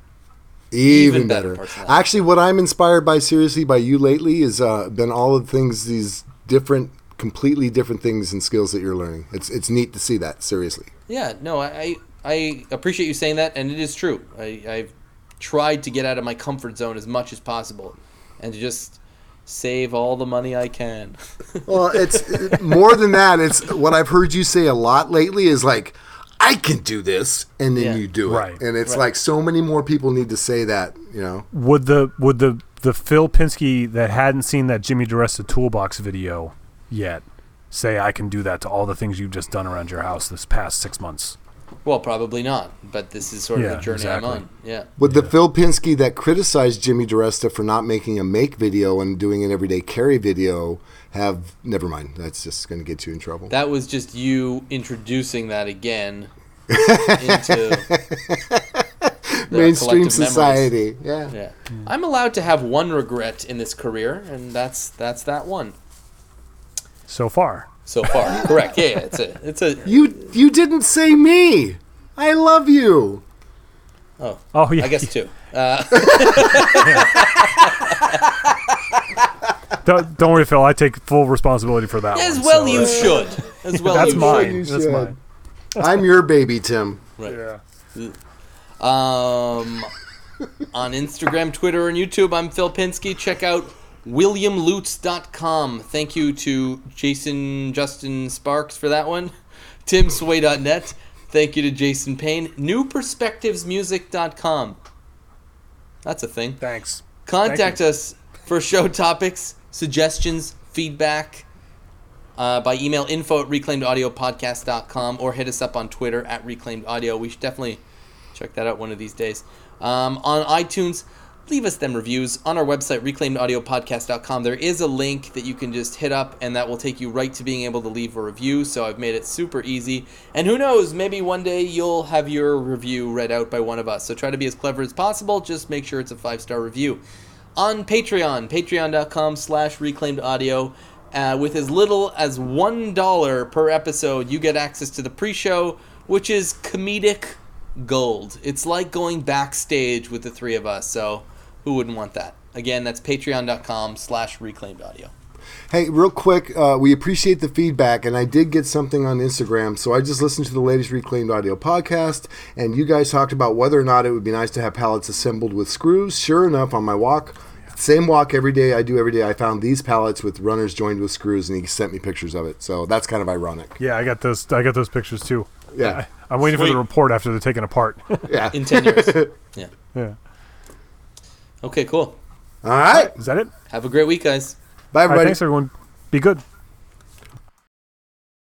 Even, Even better better. Actually, what I'm inspired by, seriously, by you lately, is uh, been all of the things, these different, completely different things and skills that you're learning. It's it's neat to see that. Seriously. Yeah, no, I I I appreciate you saying that, and it is true. I, I've tried to get out of my comfort zone as much as possible, and to just save all the money I can. Well, it's it- more than that. It's what I've heard you say a lot lately is like, I can do this, and then Yeah. you do it. Right. And it's Right. like so many more people need to say that. You know. Would the would the the Phil Pinsky that hadn't seen that Jimmy DeResta toolbox video yet say I can do that to all the things you've just done around your house this past six months? well, probably not, but this is sort of Yeah, the journey exactly. I'm on. Yeah. Would the Phil Pinsky that criticized Jimmy DeResta for not making a make video and doing an everyday carry video have? Never mind. That's just going to get you in trouble. That was just you introducing that again into Mainstream collective memories. society. Yeah. Yeah. I'm allowed to have one regret in this career, and that's that's that one So far. so far. Correct. Yeah, yeah, it's a it's a You you didn't say me. I love you. oh Oh yeah. I guess two. Uh, Don't, don't worry, Phil. I take full responsibility for that. as one, well so- you should. As well That's you mine. You That's should. mine. I'm your baby, Tim. Right. Yeah. Um, on Instagram, Twitter, and YouTube, I'm Phil Pinsky. Check out WilliamLutz.com. Thank you to Jason Justin Sparks for that one. TimSway.net. Thank you to Jason Payne. NewPerspectivesMusic.com. That's a thing. Thanks. Contact Thank us for show topics, suggestions, feedback uh, by email info at reclaimedaudiopodcast.com or hit us up on Twitter at reclaimedaudio. We should definitely check that out one of these days. Um, on iTunes, leave us them reviews. On our website, reclaimedaudiopodcast.com, there is a link that you can just hit up and that will take you right to being able to leave a review. So I've made it super easy. And who knows, maybe one day you'll have your review read out by one of us. So try to be as clever as possible. Just make sure it's a five star review on Patreon, patreon.com slash reclaimed audio. Uh, with as little as $1 per episode, you get access to the pre show, which is comedic gold. It's like going backstage with the three of us, so who wouldn't want that? Again, that's patreon.com slash reclaimed audio. Hey, real quick, uh, we appreciate the feedback, and I did get something on Instagram. So I just listened to the latest Reclaimed Audio podcast, and you guys talked about whether or not it would be nice to have pallets assembled with screws. Sure enough, on my walk, same walk every day I do every day, I found these pallets with runners joined with screws, and he sent me pictures of it. So that's kind of ironic. Yeah, I got those. I got those pictures too. Yeah. I, am waiting for the report after they're taken apart. Yeah. In 10 years. yeah. yeah. Okay, cool. All right. Is that it? Have a great week, guys. Bye, All right. everybody. Thanks, everyone. Be good.